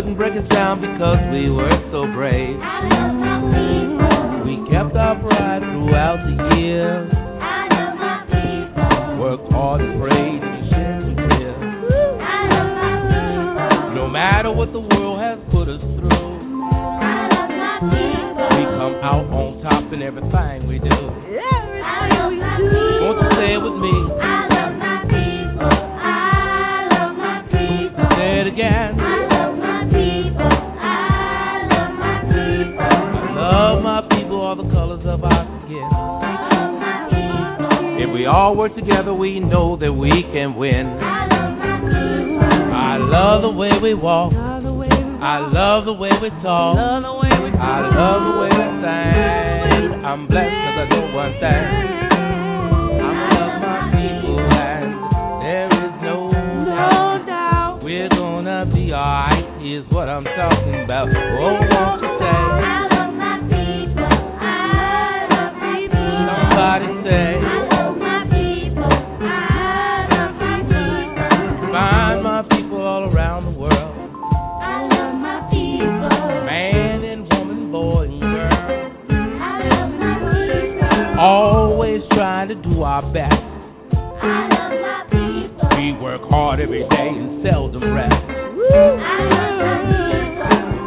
Couldn't break us down because we were so brave. We kept our pride throughout the years. Worked hard and prayed and shed some tears. No matter what the world has put us through, we come out on top in everything we do. Won't you say it with me? All work together, we know that we can win. I love the way we walk. I love the way we talk. I love the way we sing. I'm blessed because I know one thing. I love my people and there is no doubt we're gonna be alright. Is what I'm talking about. Oh, won't you say? Our best. We work hard every day and seldom rest. If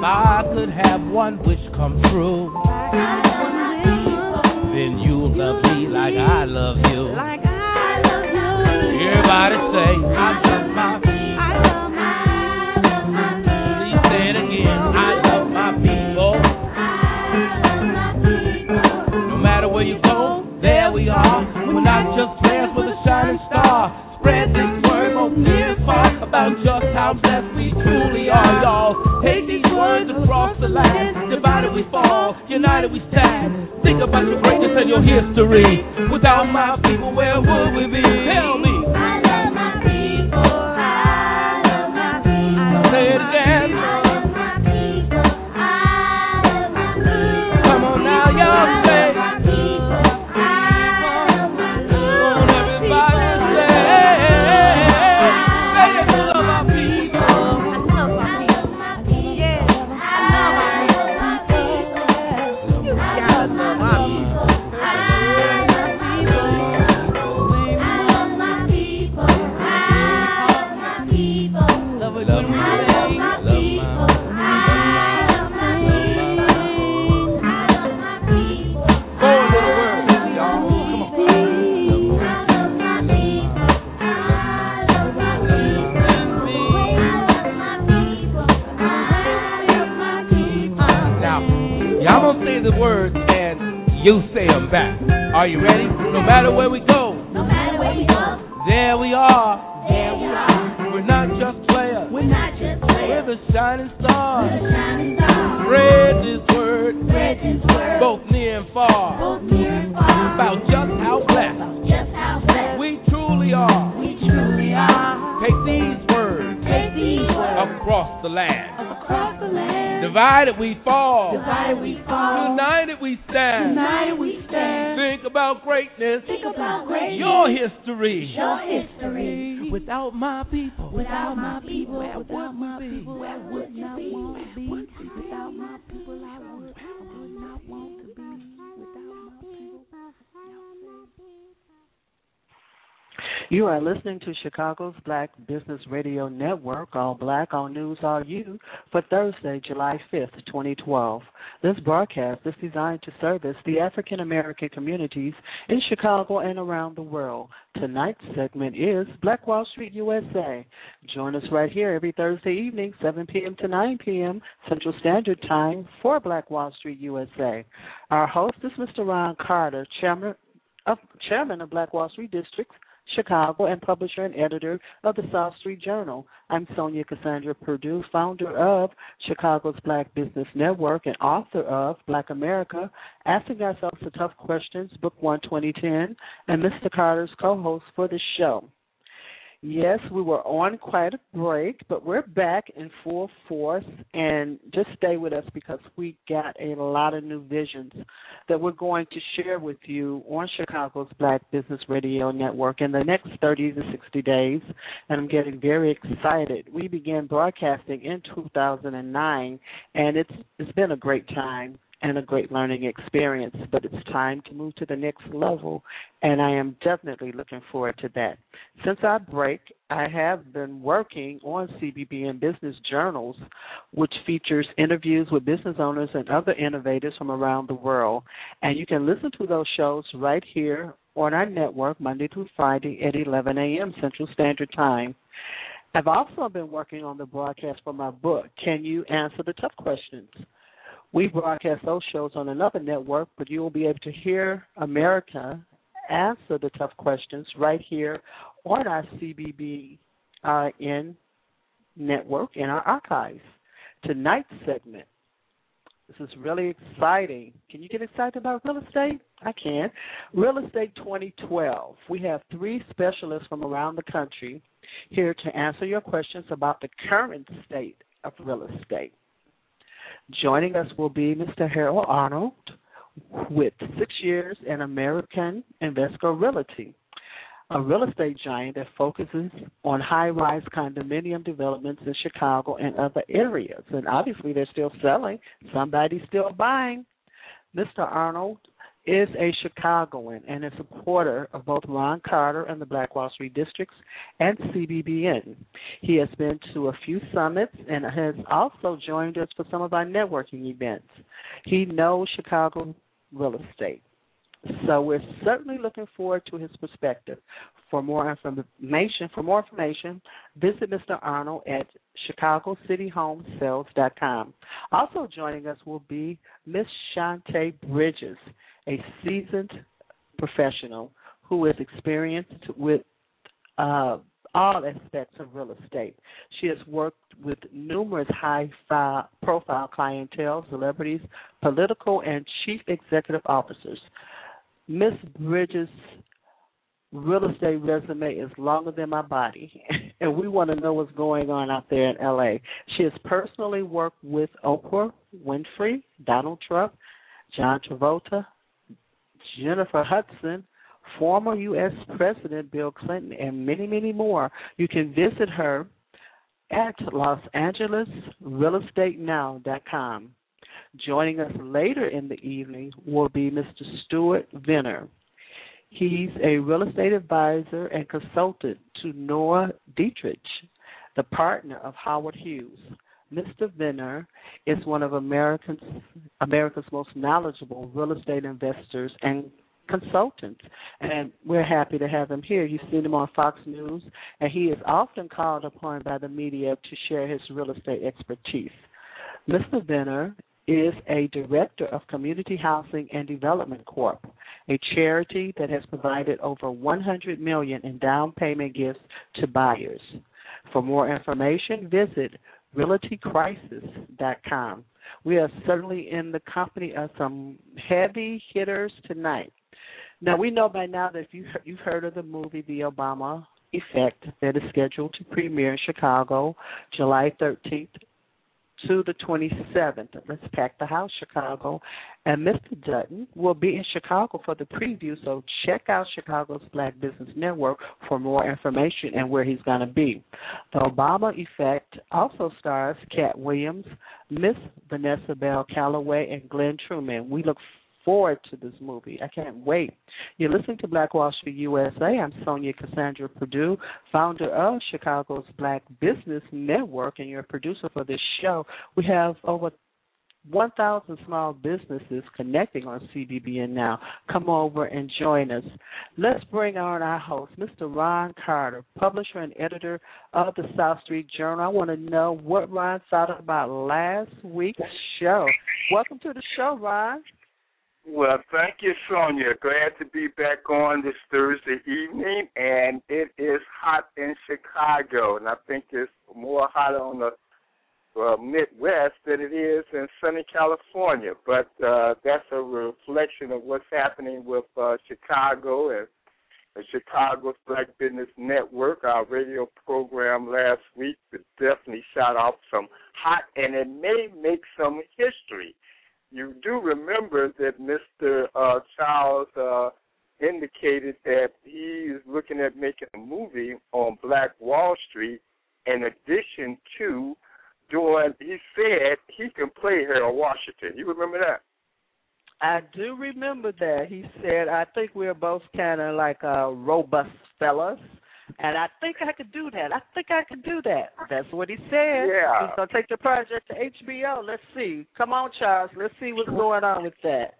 I could have one wish come true, then you'll love me like I love you. Everybody say, your history. Without my my people. Without my people, You are listening to Chicago's Black Business Radio Network, All Black, All News, All You, for Thursday, July 5th, 2012. This broadcast is designed to service the African American communities in Chicago and around the world. Tonight's segment is Black Wall Street USA. Join us right here every Thursday evening, 7 p.m. to 9 p.m. Central Standard Time for Black Wall Street USA. Our host is Mr. Ron Carter, Chairman of, Chairman of Black Wall Street District Chicago, and publisher and editor of the South Street Journal. I'm Sonia Cassandra Purdue, founder of Chicago's Black Business Network and author of Black America, Asking Ourselves the Tough Questions, Book 1 2010, and Mr. Carter's co host for the show. Yes, we were on quite a break, but we're back in full force. And just stay with us because we got a lot of new visions that we're going to share with you on Chicago's Black Business Radio Network in the next 30 to 60 days. And I'm getting very excited. We began broadcasting in 2009, and it's it's been a great time and a great learning experience. But it's time to move to the next level, and I am definitely looking forward to that. Since our break, I have been working on CBBN Business Journals, which features interviews with business owners and other innovators from around the world. And you can listen to those shows right here on our network Monday through Friday at 11 a.m. Central Standard Time. I've also been working on the broadcast for my book, Can You Answer the Tough Questions? We broadcast those shows on another network, but you will be able to hear America answer the tough questions right here on our CBB uh, network in our archives. Tonight's segment. This is really exciting. Can you get excited about real estate? I can. Real Estate 2012. We have three specialists from around the country here to answer your questions about the current state of real estate. Joining us will be Mr. Harold Arnold with six years in American Invsco Realty, a real estate giant that focuses on high rise condominium developments in Chicago and other areas. And obviously, they're still selling, somebody's still buying. Mr. Arnold is a Chicagoan and a supporter of both Ron Carter and the Black Wall Street Districts and CBBN. He has been to a few summits and has also joined us for some of our networking events. He knows Chicago real estate. So we're certainly looking forward to his perspective. For more information, for more information, visit Mr. Arnold at ChicagoCityHomesales.com. Also joining us will be Miss Chantay Bridges a seasoned professional who is experienced with uh, all aspects of real estate. She has worked with numerous high profile clientele, celebrities, political, and chief executive officers. Miss Bridges' real estate resume is longer than my body, and we want to know what's going on out there in LA. She has personally worked with Oprah Winfrey, Donald Trump, John Travolta, Jennifer Hudson, former U.S. President Bill Clinton, and many, many more. You can visit her at Los Angeles com. Joining us later in the evening will be Mr. Stuart Venner. He's a real estate advisor and consultant to Noah Dietrich, the partner of Howard Hughes. Mr. Venner is one of America's America's most knowledgeable real estate investors and consultants, and we're happy to have him here. You've seen him on Fox News, and he is often called upon by the media to share his real estate expertise. Mr. Venner is a director of Community Housing and Development Corp, a charity that has provided over 100 million in down payment gifts to buyers. For more information, visit realtycrisis.com. We are certainly in the company of some heavy hitters tonight. Now we know by now that if you you've heard of the movie The Obama Effect that is scheduled to premiere in Chicago July 13th to the 27th. Let's pack the house, Chicago. And Mr. Dutton will be in Chicago for the preview, so check out Chicago's Black Business Network for more information and where he's going to be. The Obama Effect also stars Katt Williams, Miss Vanessa Bell Calloway, and Glynn Turman. We look forward to this movie. I can't wait. You're listening to Black Wall Street USA. I'm Sonia Cassandra Purdue, founder of Chicago's Black Business Network, and your producer for this show. We have over 1,000 small businesses connecting on CBBN now. Come over and join us. Let's bring on our host, Mr. Ron Carter, publisher and editor of the South Street Journal. I want to know what Ron thought about last week's show. Welcome to the show, Ron. Well, thank you, Sonia. Glad to be back on this Thursday evening, and it is hot in Chicago, and I think it's more hot on the uh, Midwest than it is in sunny California. But uh, that's a reflection of what's happening with uh, Chicago and the Chicago's Black Business Network. Our radio program last week definitely shot off some hot, and it may make some history. You do remember that Mr. Uh, Charles uh, indicated that he is looking at making a movie on Black Wall Street in addition to doing, he said he can play Harold Washington. You remember that? I do remember that. He said, I think we're both kind of like uh, robust fellas. And I think I could do that. I think I can do that. That's what he said. Yeah. He's to take the project to HBO. Let's see. Come on, Charles. Let's see what's going on with that.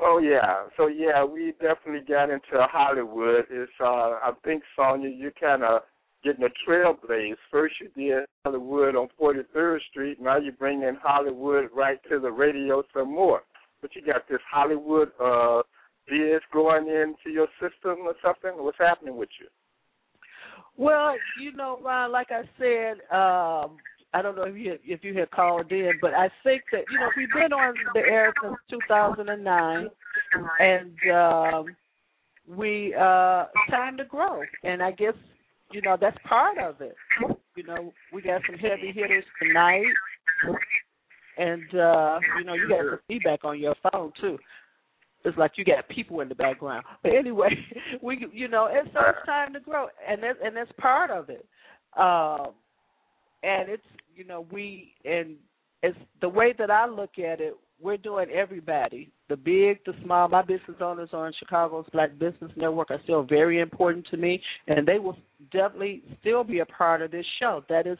Oh yeah, so yeah, we definitely got into Hollywood. It's uh, I think Sonia, you're kind of getting a trailblaze. First you did Hollywood on 43rd Street. Now you bring in Hollywood right to the radio some more. But you got this Hollywood uh biz going into your system or something. What's happening with you? Well, you know, Ron, like I said, um, I don't know if you if you had called in, but I think that you know we've been on the air since 2009, and um, we uh, time to grow, and I guess you know that's part of it. You know, we got some heavy hitters tonight, and uh, you know you got some feedback on your phone too. It's like you got people in the background. But anyway, we you know it's so it's time to grow, and that's and that's part of it. Um, and it's you know we and it's the way that I look at it. We're doing everybody, the big, the small. My business owners on Chicago's Black Business Network are still very important to me, and they will definitely still be a part of this show. That is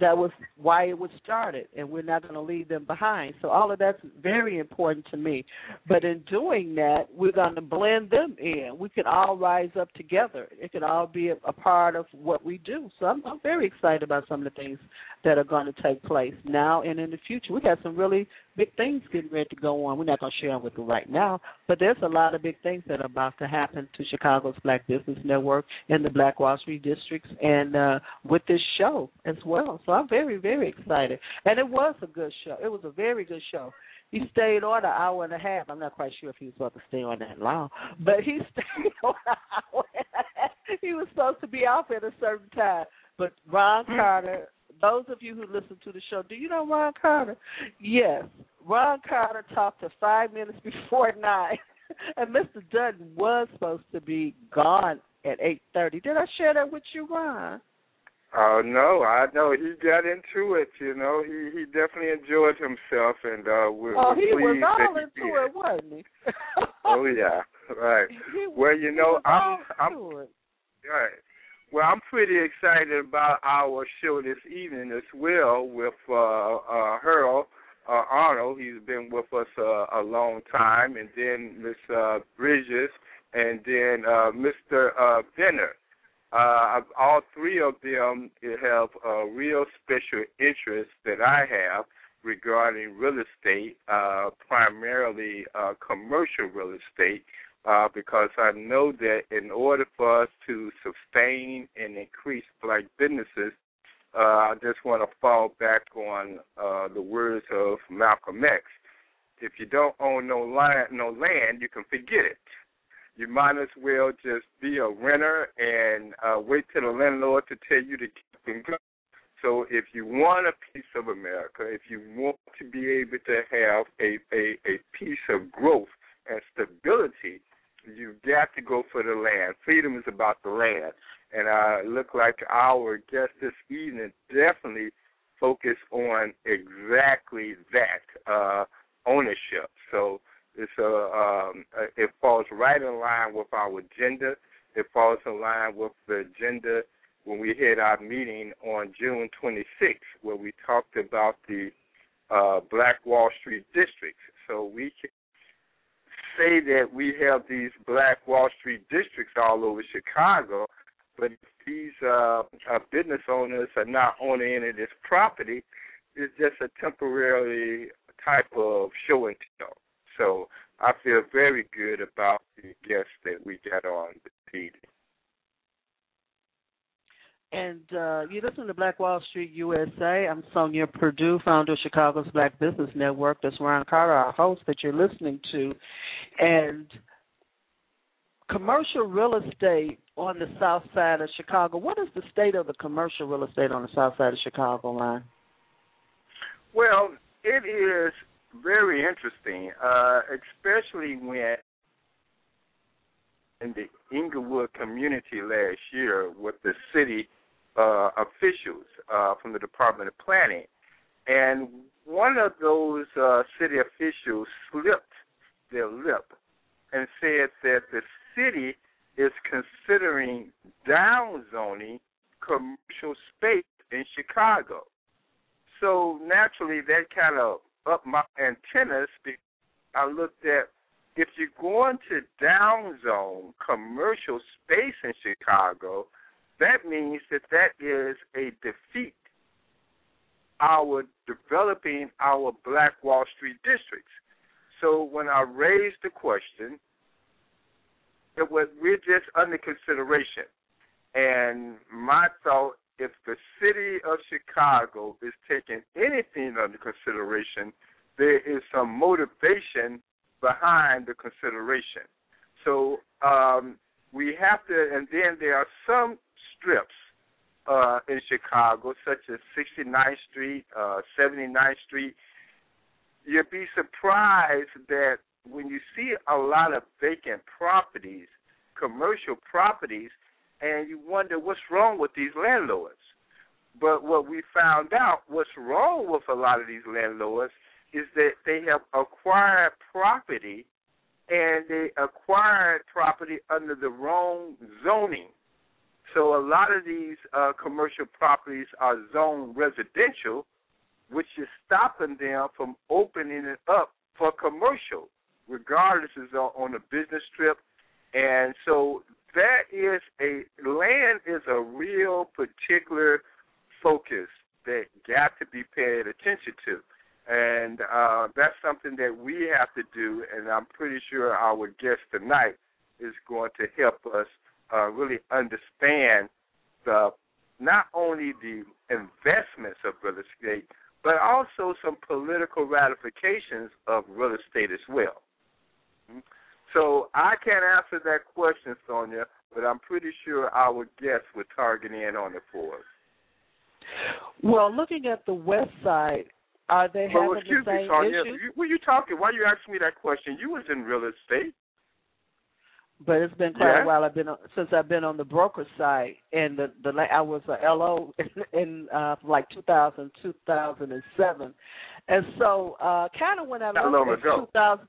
that was why it was started, and we're not going to leave them behind. So all of that's very important to me. But in doing that, we're going to blend them in. We can all rise up together. It can all be a, a part of what we do. So I'm, I'm very excited about some of the things that are going to take place now and in the future. We got some really big things getting ready to go on. We're not going to share them with right now, but there's a lot of big things that are about to happen to Chicago's Black Business Network and the Black Wall Street districts, and uh, with this show as well. So I'm very, very excited. And it was a good show. It was a very good show. He stayed on an hour and a half. I'm not quite sure if he was supposed to stay on that long, but he stayed on an hour and a half. He was supposed to be off at a certain time. But Ron Carter, those of you who listen to the show, do you know Ron Carter? Yes. Ron Carter talked to five minutes before nine. And Mr. Dutton was supposed to be gone at eight thirty. Did I share that with you, Ron? Oh no, I know he got into it. You know, he he definitely enjoyed himself, and uh, we're, oh, we're he was all he into did. it, wasn't he? Oh yeah, right. He, Well, you know, was I'm I'm right. Well, I'm pretty excited about our show this evening as well with uh, uh, Harold uh, Arnold. He's been with us uh, a long time, and then Miss uh, Bridges, and then uh, Mr. Uh, Benner. Uh, all three of them have a real special interest that I have regarding real estate, uh, primarily uh, commercial real estate, uh, because I know that in order for us to sustain and increase black businesses, uh, I just want to fall back on uh, the words of Malcolm X. If you don't own no land, no land, you can forget it you might as well just be a renter and uh, wait till the landlord to tell you to keep and go. So if you want a piece of America, if you want to be able to have a, a, a piece of growth and stability, you've got to go for the land. Freedom is about the land. And uh, look like our guest this evening definitely focus on exactly that uh, ownership. So it's a, um, it falls right in line with our agenda. It falls in line with the agenda when we had our meeting on June 26th, where we talked about the uh, Black Wall Street districts. So we say that we have these Black Wall Street districts all over Chicago, but these uh, uh, business owners are not owning any of this property, it's just a temporary type of show and tell. So I feel very good about the guests that we got on the evening. And uh, you listen to Black Wall Street USA. I'm Sonia Purdue, founder of Chicago's Black Business Network. That's Ron Carter, our host that you're listening to. And commercial real estate on the south side of Chicago. What is the state of the commercial real estate on the south side of Chicago line? Well, it is very interesting, uh, especially when in the Englewood community last year with the city uh, officials uh, from the Department of Planning. And one of those uh, city officials slipped their lip and said that the city is considering downzoning commercial space in Chicago. So naturally, that kind of up my antennas. Because I looked at if you're going to downzone commercial space in Chicago, that means that that is a defeat our developing our Black Wall Street districts. So when I raised the question, it was we're just under consideration. And my thought, if the city of Chicago is taking anything under consideration, there is some motivation behind the consideration. So um, we have to, and then there are some strips uh, in Chicago, such as 69th Street, uh, 79th Street. You'd be surprised that when you see a lot of vacant properties, commercial properties, and you wonder what's wrong with these landlords. But what we found out, what's wrong with a lot of these landlords is that they have acquired property and they acquired property under the wrong zoning. So a lot of these uh, commercial properties are zoned residential, which is stopping them from opening it up for commercial, regardless is on a business trip. And so that is a land is a real particular focus that got to be paid attention to. And uh, that's something that we have to do, and I'm pretty sure our guest tonight is going to help us uh, really understand the not only the investments of real estate, but also some political ratifications of real estate as well. So I can't answer that question, Sonia, but I'm pretty sure our guests would target in on it for us. Well, looking at the west side, are they well, having excuse the same me, Sonia, issues? were you talking? Why are you asking me that question? You was in real estate. But it's been quite Yeah. a while. I've been on, since I've been on the broker side, and the the la- I was a LO in, in uh, like 2000 2007, and so uh, kind of when I Not looked long at ago. 2000.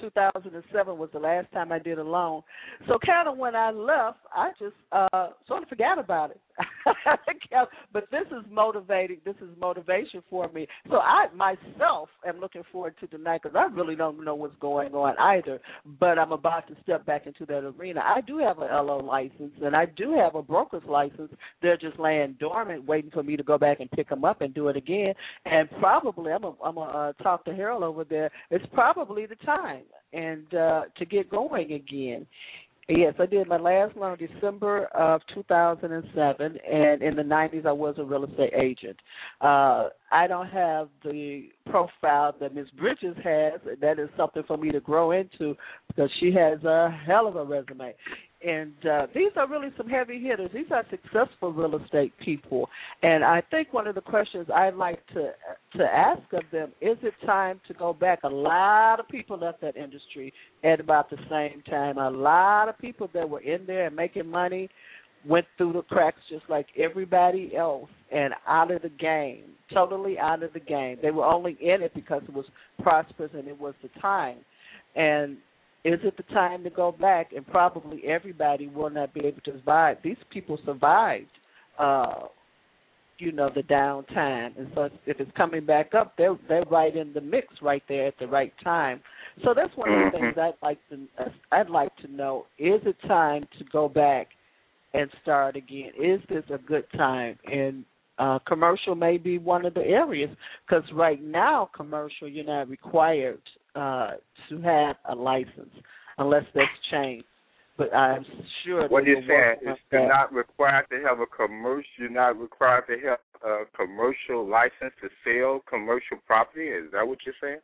2007 was the last time I did a loan. So kind of when I left, I just uh sort of forgot about it. but this is motivating. This is motivation for me. So I myself am looking forward to tonight because I really don't know what's going on either. But I'm about to step back into that arena. I do have a LO license and I do have a broker's license. They're just laying dormant, waiting for me to go back and pick them up and do it again. And probably I'm gonna uh, talk to Harold over there. It's probably the time and uh to get going again. Yes, I did my last loan December of 2007, and in the 90s I was a real estate agent. Uh, I don't have the profile that Ms. Bridges has. And that is something for me to grow into because she has a hell of a resume. And uh, these are really some heavy hitters. These are successful real estate people. And I think one of the questions I'd like to to ask of them is it time to go back? A lot of people left that industry at about the same time. A lot of people that were in there and making money went through the cracks just like everybody else and out of the game, totally out of the game. They were only in it because it was prosperous and it was the time. And is it the time to go back? And probably everybody will not be able to survive. These people survived, uh, you know, the downtime, and so if it's coming back up, they're they're right in the mix, right there at the right time. So that's one of the things I'd like to I'd like to know: is it time to go back and start again? Is this a good time? And uh, commercial may be one of the areas because right now, commercial, you're not required uh, to have a license unless that's changed. But I'm sure. What you're saying is you're not required to have a commercial. You're not required to have a commercial license to sell commercial property. Is that what you're saying?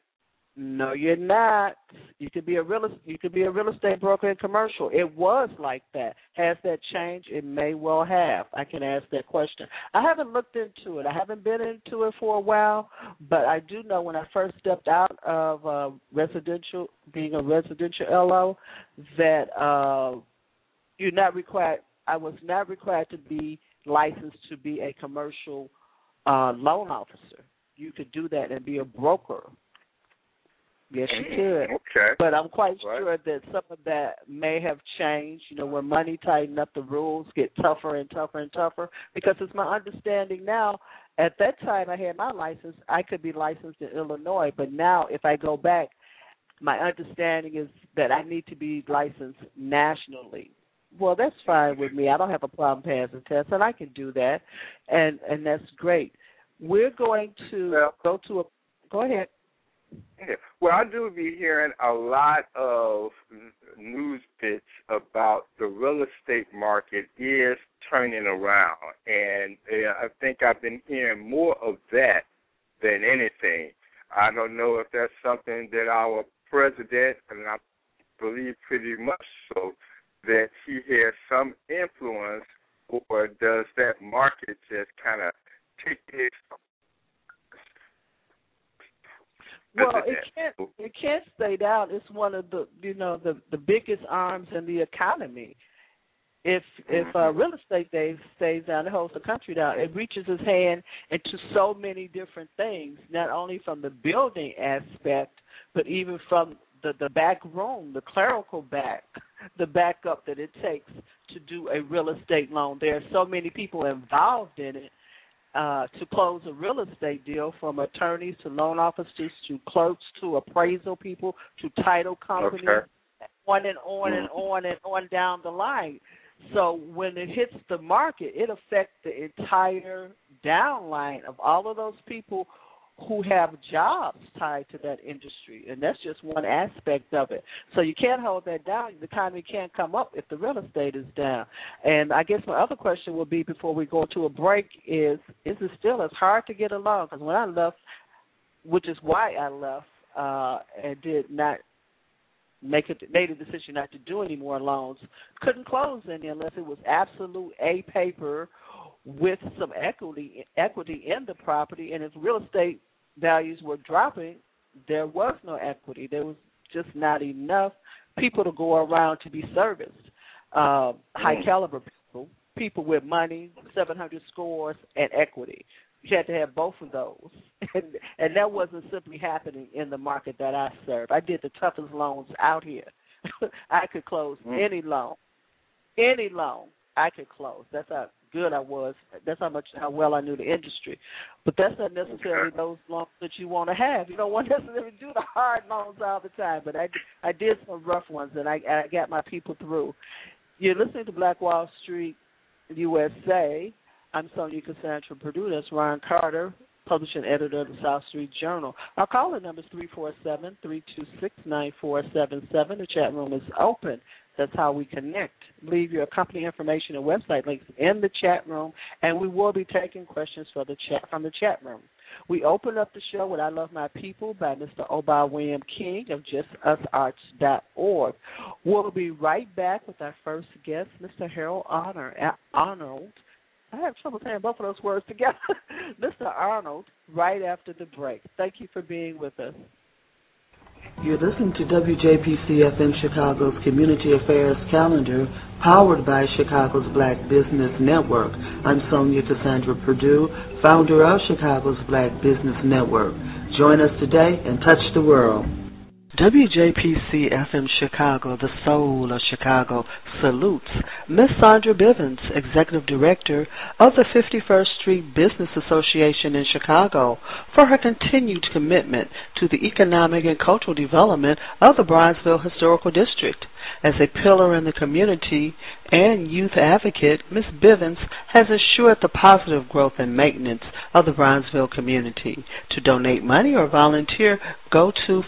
No, you're not. You could be a real you could be a real estate broker in commercial. It was like that. Has that changed? It may well have. I can ask that question. I haven't looked into it. I haven't been into it for a while, but I do know when I first stepped out of uh, residential, being a residential LO, that uh, you're not required. I was not required to be licensed to be a commercial uh, loan officer. You could do that and be a broker Yes, you mm, could. Okay. But I'm quite right. sure that some of that may have changed. You know, when money tighten up, the rules get tougher and tougher and tougher. Because it's my understanding now. At that time, I had my license. I could be licensed in Illinois, but now, if I go back, my understanding is that I need to be licensed nationally. Well, that's fine with me. I don't have a problem passing tests, and I can do that, and and that's great. We're going to well, go to a. Go ahead. Yeah. Well, I do be hearing a lot of news bits about the real estate market is turning around, and I think I've been hearing more of that than anything. I don't know if that's something that our president, and I believe pretty much so, that he has some influence, or does that market just kind of take its Well, it can't it can't stay down. It's one of the you know the the biggest arms in the economy. If if uh, mm-hmm. real estate stays stays down, it holds the country down. It reaches its hand into so many different things, not only from the building aspect, but even from the the back room, the clerical back, the backup that it takes to do a real estate loan. There are so many people involved in it uh, to close a real estate deal from attorneys to loan officers to clerks to appraisal people to title companies, okay. on and on and mm-hmm. on and on down the line. So when it hits the market, it affects the entire downline of all of those people who have jobs tied to that industry, and that's just one aspect of it. So you can't hold that down. The economy can't come up if the real estate is down. And I guess my other question will be before we go to a break is: Is it still as hard to get a loan? Because when I left, which is why I left uh, and did not make it made a decision not to do any more loans, couldn't close any unless it was absolute A paper with some equity equity in the property and if real estate values were dropping, there was no equity. There was just not enough people to go around to be serviced. Uh, high mm. caliber people, people with money, 700 scores, and equity. You had to have both of those, and and that wasn't simply happening in the market that I serve. I did the toughest loans out here. I could close mm. any loan, any loan I could close. That's how good I was. That's how much how well I knew the industry. But that's not necessarily those loans that you want to have. You don't want to necessarily do the hard loans all the time. But I I did some rough ones, and I I got my people through. You're listening to Black Wall Street USA. I'm Sonja Cassandra Perdue. That's Ron Carter, publishing editor of the South Street Journal. Our call number is 347 326 9477. The chat room is open. That's how we connect. Leave your company information and website links in the chat room, and we will be taking questions for the chat from the chat room. We open up the show with "I Love My People" by Mr. Oba William King of JustUsArts.org. We'll be right back with our first guest, Mr. Harold Honor, uh, Arnold. I have trouble saying both of those words together. Mr. Arnold, right after the break. Thank you for being with us. You're listening to WJPC-FM Chicago's Community Affairs Calendar, powered by Chicago's Black Business Network. I'm Sonia Cassandra Purdue, founder of Chicago's Black Business Network. Join us today and touch the world. WJPC FM Chicago, the soul of Chicago, salutes Miss Sandra Bivens, Executive Director of the 51st Street Business Association in Chicago, for her continued commitment to the economic and cultural development of the Bronzeville Historical District. As a pillar in the community and youth advocate, Ms. Bivens has ensured the positive growth and maintenance of the Bronzeville community. To donate money or volunteer, go to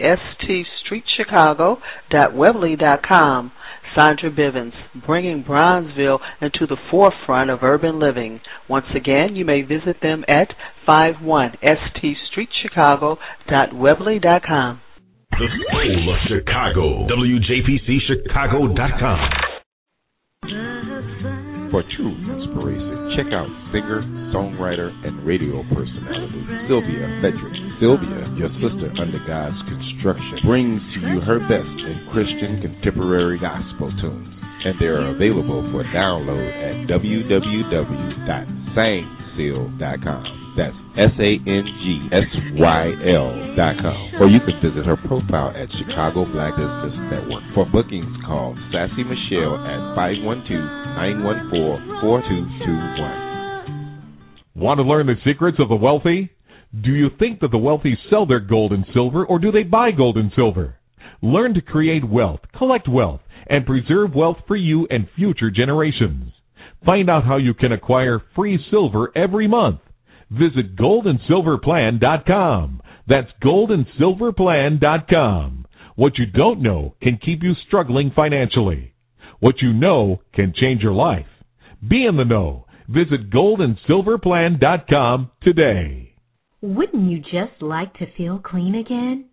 51ststreetchicago.weebly.com. Sandra Bivens, bringing Bronzeville into the forefront of urban living. Once again, you may visit them at 51ststreetchicago.weebly.com. The Soul of Chicago. WJPCChicago.com. For true inspiration, check out singer, songwriter, and radio personality Sylvia Frederick. Sylvia, your sister under God's construction, brings to you her best in Christian contemporary gospel tunes, and they are available for download at www.sangsyl.com. That's S A N G S Y L dot com. Or you can visit her profile at Chicago Black Business Network. For bookings, call Sassy Michelle at 512-914-4221. Want to learn the secrets of the wealthy? Do you think that the wealthy sell their gold and silver or do they buy gold and silver? Learn to create wealth, collect wealth, and preserve wealth for you and future generations. Find out how you can acquire free silver every month. Visit goldandsilverplan.com. That's goldandsilverplan.com. What you don't know can keep you struggling financially. What you know can change your life. Be in the know. Visit goldandsilverplan.com today. Wouldn't you just like to feel clean again?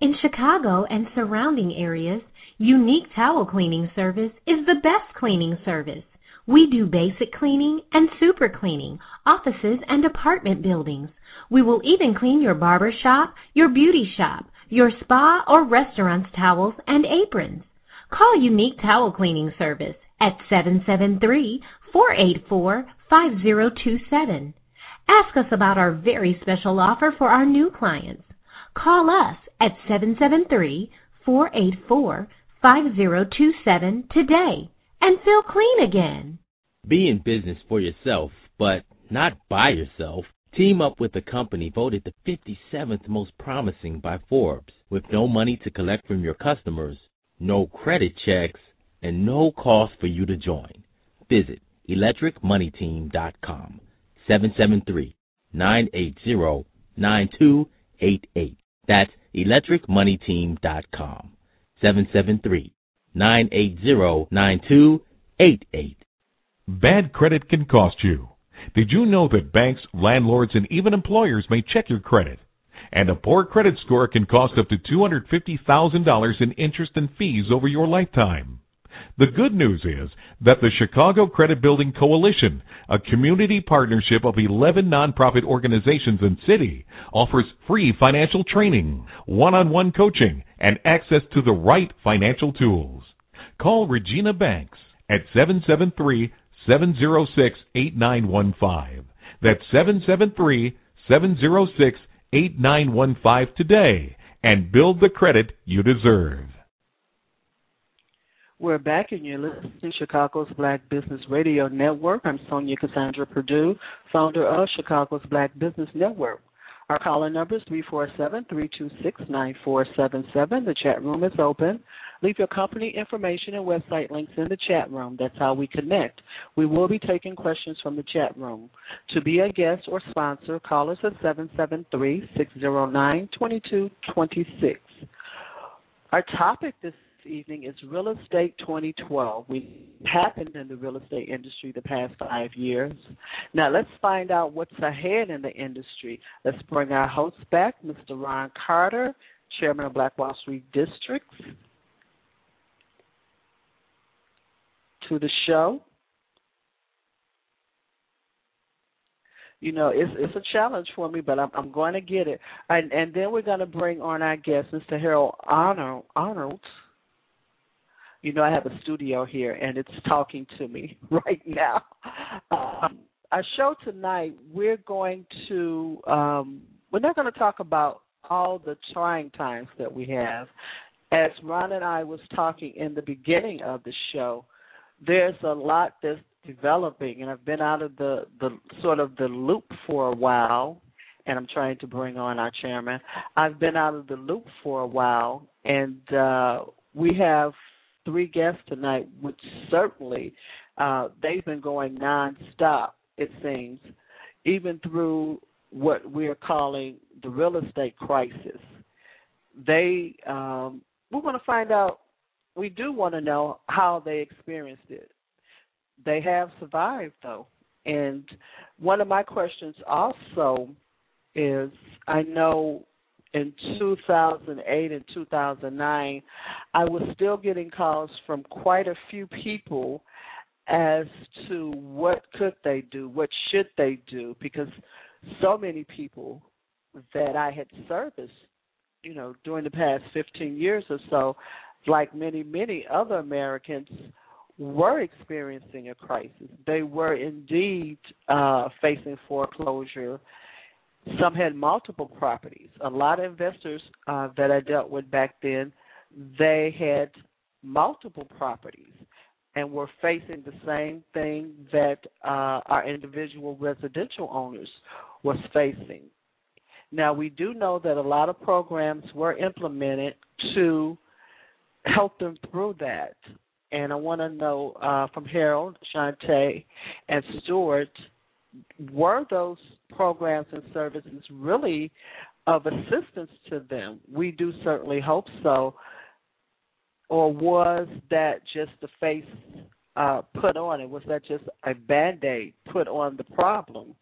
In Chicago and surrounding areas, Unique Towel Cleaning Service is the best cleaning service. We do basic cleaning and super cleaning, offices and apartment buildings. We will even clean your barber shop, your beauty shop, your spa or restaurant's towels and aprons. Call Unique Towel Cleaning Service at 773-484-5027. Ask us about our very special offer for our new clients. Call us at 773-484-5027 today and feel clean again. Be in business for yourself, but not by yourself. Team up with a company voted the 57th most promising by Forbes with no money to collect from your customers, no credit checks, and no cost for you to join. Visit electricmoneyteam.com 773-980-9288. That's electricmoneyteam.com 773-980-9288. Bad credit can cost you. Did you know that banks, landlords, and even employers may check your credit? And a poor credit score can cost up to $250,000 in interest and fees over your lifetime. The good news is that the Chicago Credit Building Coalition, a community partnership of 11 nonprofit organizations and city, offers free financial training, one-on-one coaching, and access to the right financial tools. Call Regina Banks at 773 706 8915. That's 773 706 8915 today and build the credit you deserve. We're back and you're listening to Chicago's Black Business Radio Network. I'm Sonia Cassandra Purdue, founder of Chicago's Black Business Network. Our calling number is 347-326-9477. The chat room is open. Leave your company information and website links in the chat room. That's how we connect. We will be taking questions from the chat room. To be a guest or sponsor, call us at 773-609-2226. Our topic this evening is Real Estate 2012. We happened in the real estate industry the past five years. Now let's find out what's ahead in the industry. Let's bring our host back, Mr. Ron Carter, Chairman of Black Wall Street Districts, to the show. You know, it's it's a challenge for me, but I'm I'm going to get it. And and then we're going to bring on our guest, Mr. Harold Arnold. Arnold. You know, I have a studio here, and it's talking to me right now. Um, our show tonight, we're going to um, we're not going to talk about all the trying times that we have. As Ron and I was talking in the beginning of the show, there's a lot that's developing, and I've been out of the the sort of the loop for a while. And I'm trying to bring on our chairman. I've been out of the loop for a while, and uh, we have three guests tonight, which certainly uh, they've been going nonstop. It seems, even through what we're calling the real estate crisis. They, um, we want to find out. We do want to know how they experienced it. They have survived, though, and one of my questions also is: I know in 2008 and 2009, I was still getting calls from quite a few people as to what could they do, what should they do, because so many people that I had serviced, you know, during the past 15 years or so, like many, many other Americans, were experiencing a crisis. They were indeed uh, facing foreclosure. Some had multiple properties. A lot of investors uh, that I dealt with back then, they had multiple properties and were facing the same thing that uh, our individual residential owners was facing. Now, we do know that a lot of programs were implemented to help them through that. And I want to know uh, from Harold, Chantay, and Stuart, were those programs and services really of assistance to them? We do certainly hope so. Or was that just the face uh, put on it? Was that just a band aid put on the problem?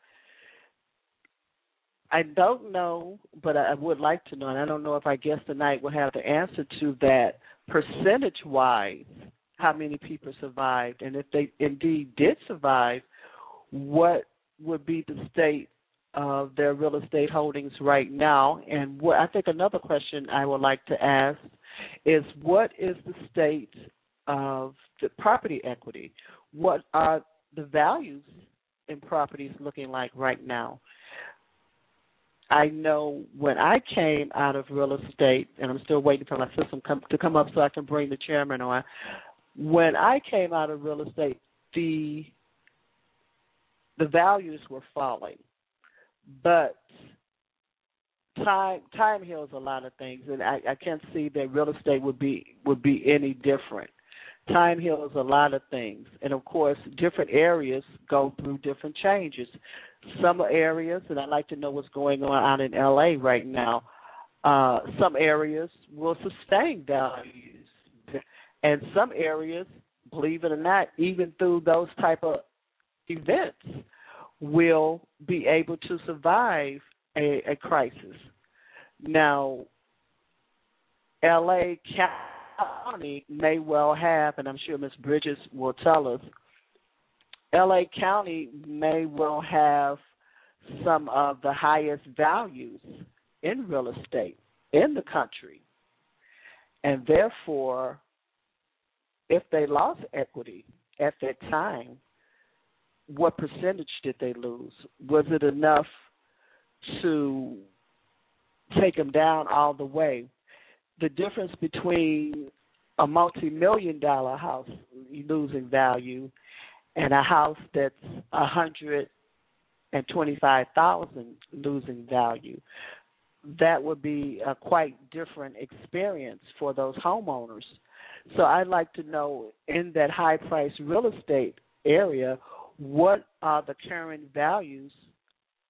I don't know, but I would like to know, and I don't know if our guest tonight will have the answer to that percentage wise, how many people survived, and if they indeed did survive, what would be the state of their real estate holdings right now? And what I think another question I would like to ask is what is the state of the property equity? What are the values in properties looking like right now? I know when I came out of real estate, and I'm still waiting for my system come, to come up so I can bring the chairman on. When I came out of real estate, the the values were falling, but time time heals a lot of things, and I, I can't see that real estate would be would be any different. Time heals a lot of things, and of course, different areas go through different changes some areas, and I'd like to know what's going on out in LA right now. Uh, some areas will sustain values, and some areas, believe it or not, even through those type of events, will be able to survive a, a crisis. Now, LA County may well have, and I'm sure Ms. Bridges will tell us, LA County may well have some of the highest values in real estate in the country. And therefore, if they lost equity at that time, what percentage did they lose? Was it enough to take them down all the way? The difference between a multi million dollar house losing value and a house that's a hundred and twenty five thousand losing value that would be a quite different experience for those homeowners so i'd like to know in that high price real estate area what are the current values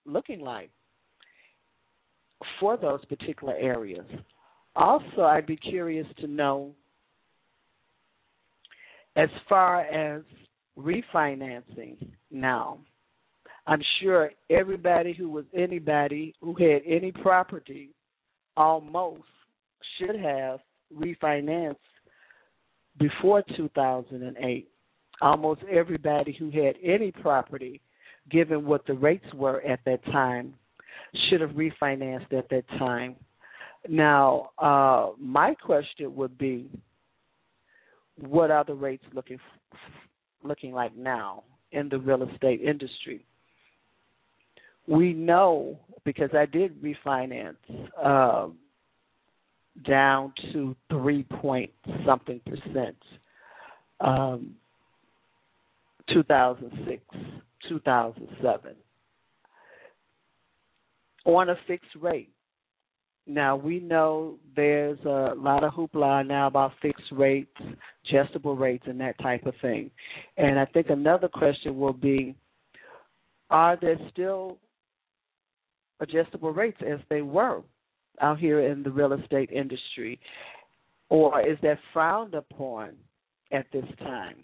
looking like for those particular areas also i'd be curious to know as far as refinancing now. I'm sure everybody who was anybody who had any property almost should have refinanced before 2008. Almost everybody who had any property, given what the rates were at that time, should have refinanced at that time. Now, uh, my question would be what are the rates looking looking like now in the real estate industry? we know because I did refinance uh, down to three point something percent. Um, 2006, 2007, on a fixed rate. Now we know there's a lot of hoopla now about fixed rates, adjustable rates, and that type of thing. And I think another question will be: Are there still adjustable rates as they were out here in the real estate industry, or is that frowned upon at this time?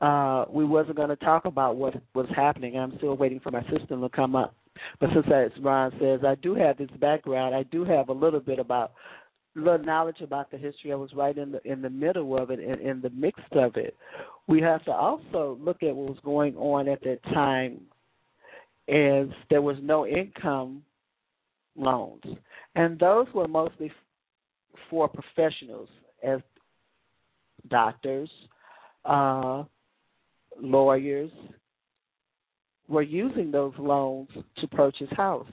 Uh, we wasn't going to talk about what was happening. I'm still waiting for my system to come up. But since as Ron says, I do have this background. I do have a little bit about little knowledge about the history. I was right in the in the middle of it and in the mix of it. We have to also look at what was going on at that time as there was no income loans. And those were mostly for professionals as doctors, uh, lawyers, were using those loans to purchase house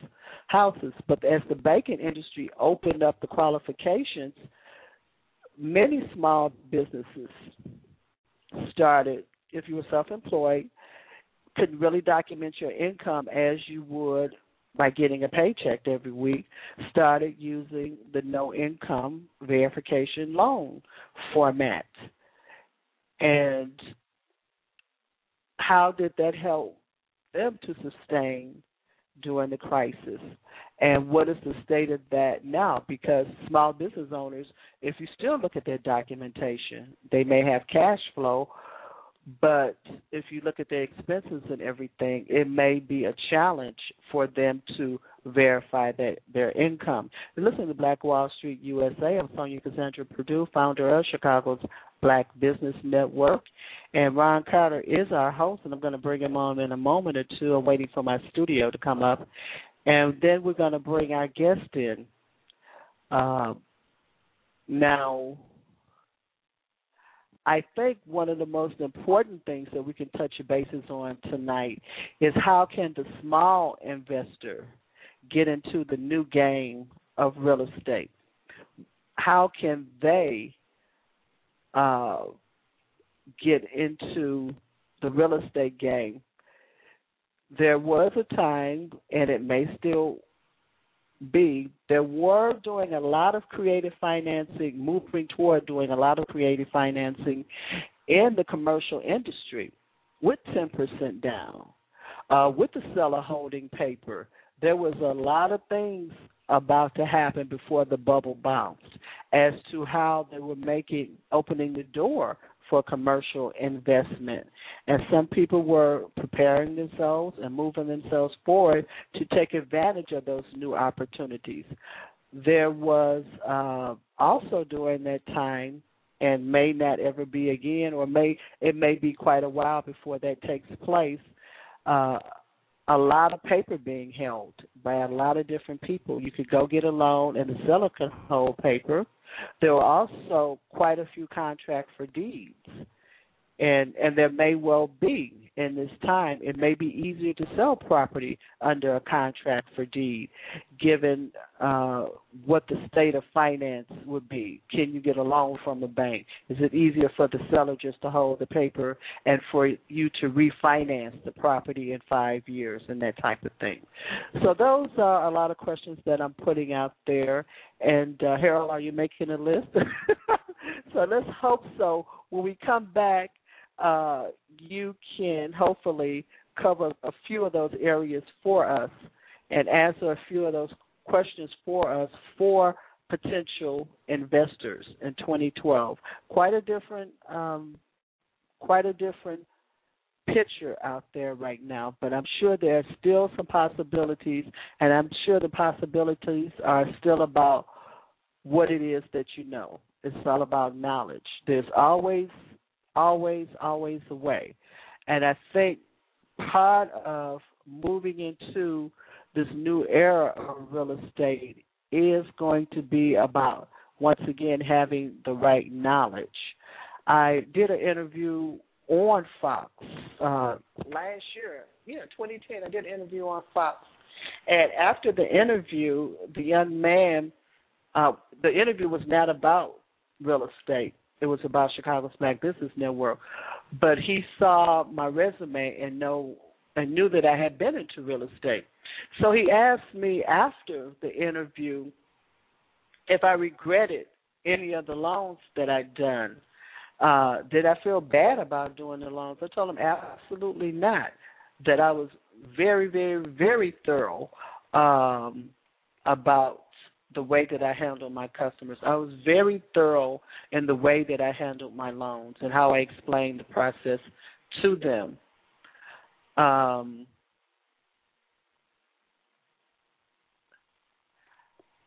houses. But as the banking industry opened up the qualifications, many small businesses started. If you were self-employed, could really document your income as you would by getting a paycheck every week. Started using the no income verification loan format, and how did that help them to sustain during the crisis. And what is the state of that now? Because small business owners, if you still look at their documentation, they may have cash flow, but if you look at their expenses and everything, it may be a challenge for them to verify that their income. Listen to Black Wall Street USA. I'm Sonia Cassandra Purdue, founder of Chicago's Black Business Network. And Ron Carter is our host, and I'm going to bring him on in a moment or two. I'm waiting for my studio to come up. And then we're going to bring our guest in. Uh, now, I think one of the most important things that we can touch bases on tonight is how can the small investor get into the new game of real estate? How can they uh, get into the real estate game? There was a time, and it may still be there were doing a lot of creative financing, moving toward doing a lot of creative financing in the commercial industry with 10% down, uh, with the seller holding paper. There was a lot of things about to happen before the bubble bounced as to how they were making opening the door for commercial investment. And some people were preparing themselves and moving themselves forward to take advantage of those new opportunities. There was uh, also during that time, and may not ever be again, or may it may be quite a while before that takes place. Uh, a lot of paper being held by a lot of different people. You could go get a loan, and the seller could hold paper there were also quite a few contracts for deeds, and and there may well be in this time. It may be easier to sell property under a contract for deed, given uh, what the state of finance would be. Can you get a loan from the bank? Is it easier for the seller just to hold the paper and for you to refinance the property in five years and that type of thing? So those are a lot of questions that I'm putting out there. And uh, Harold, are you making a list? so let's hope so. When we come back, uh, you can hopefully cover a few of those areas for us and answer a few of those questions for us for potential investors in 2012. Quite a different, um, quite a different picture out there right now, but I'm sure there are still some possibilities, and I'm sure the possibilities are still about what it is that you know. It's all about knowledge. There's always always, always a way. And I think part of moving into this new era of real estate is going to be about once again having the right knowledge. I did an interview on Fox uh, last year, yeah, 2010. I did an interview on Fox And after the interview, the young man, uh, the interview was not about real estate. It was about Chicago's Black Business Network. But he saw my resume and know and knew that I had been into real estate. So he asked me after the interview if I regretted any of the loans that I'd done. Uh, did I feel bad about doing the loans? I told him absolutely not. That I was very, very, very thorough um, about the way that I handled my customers. I was very thorough in the way that I handled my loans and how I explained the process to them. Um,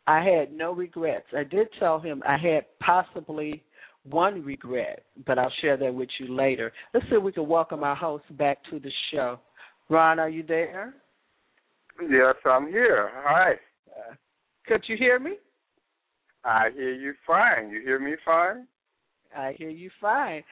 I had no regrets. I did tell him I had possibly one regret, but I'll share that with you later. Let's see if we can welcome our host back to the show. Ron, are you there? Yes, I'm here. Hi. Could you hear me? I hear you fine. You hear me fine? I hear you fine.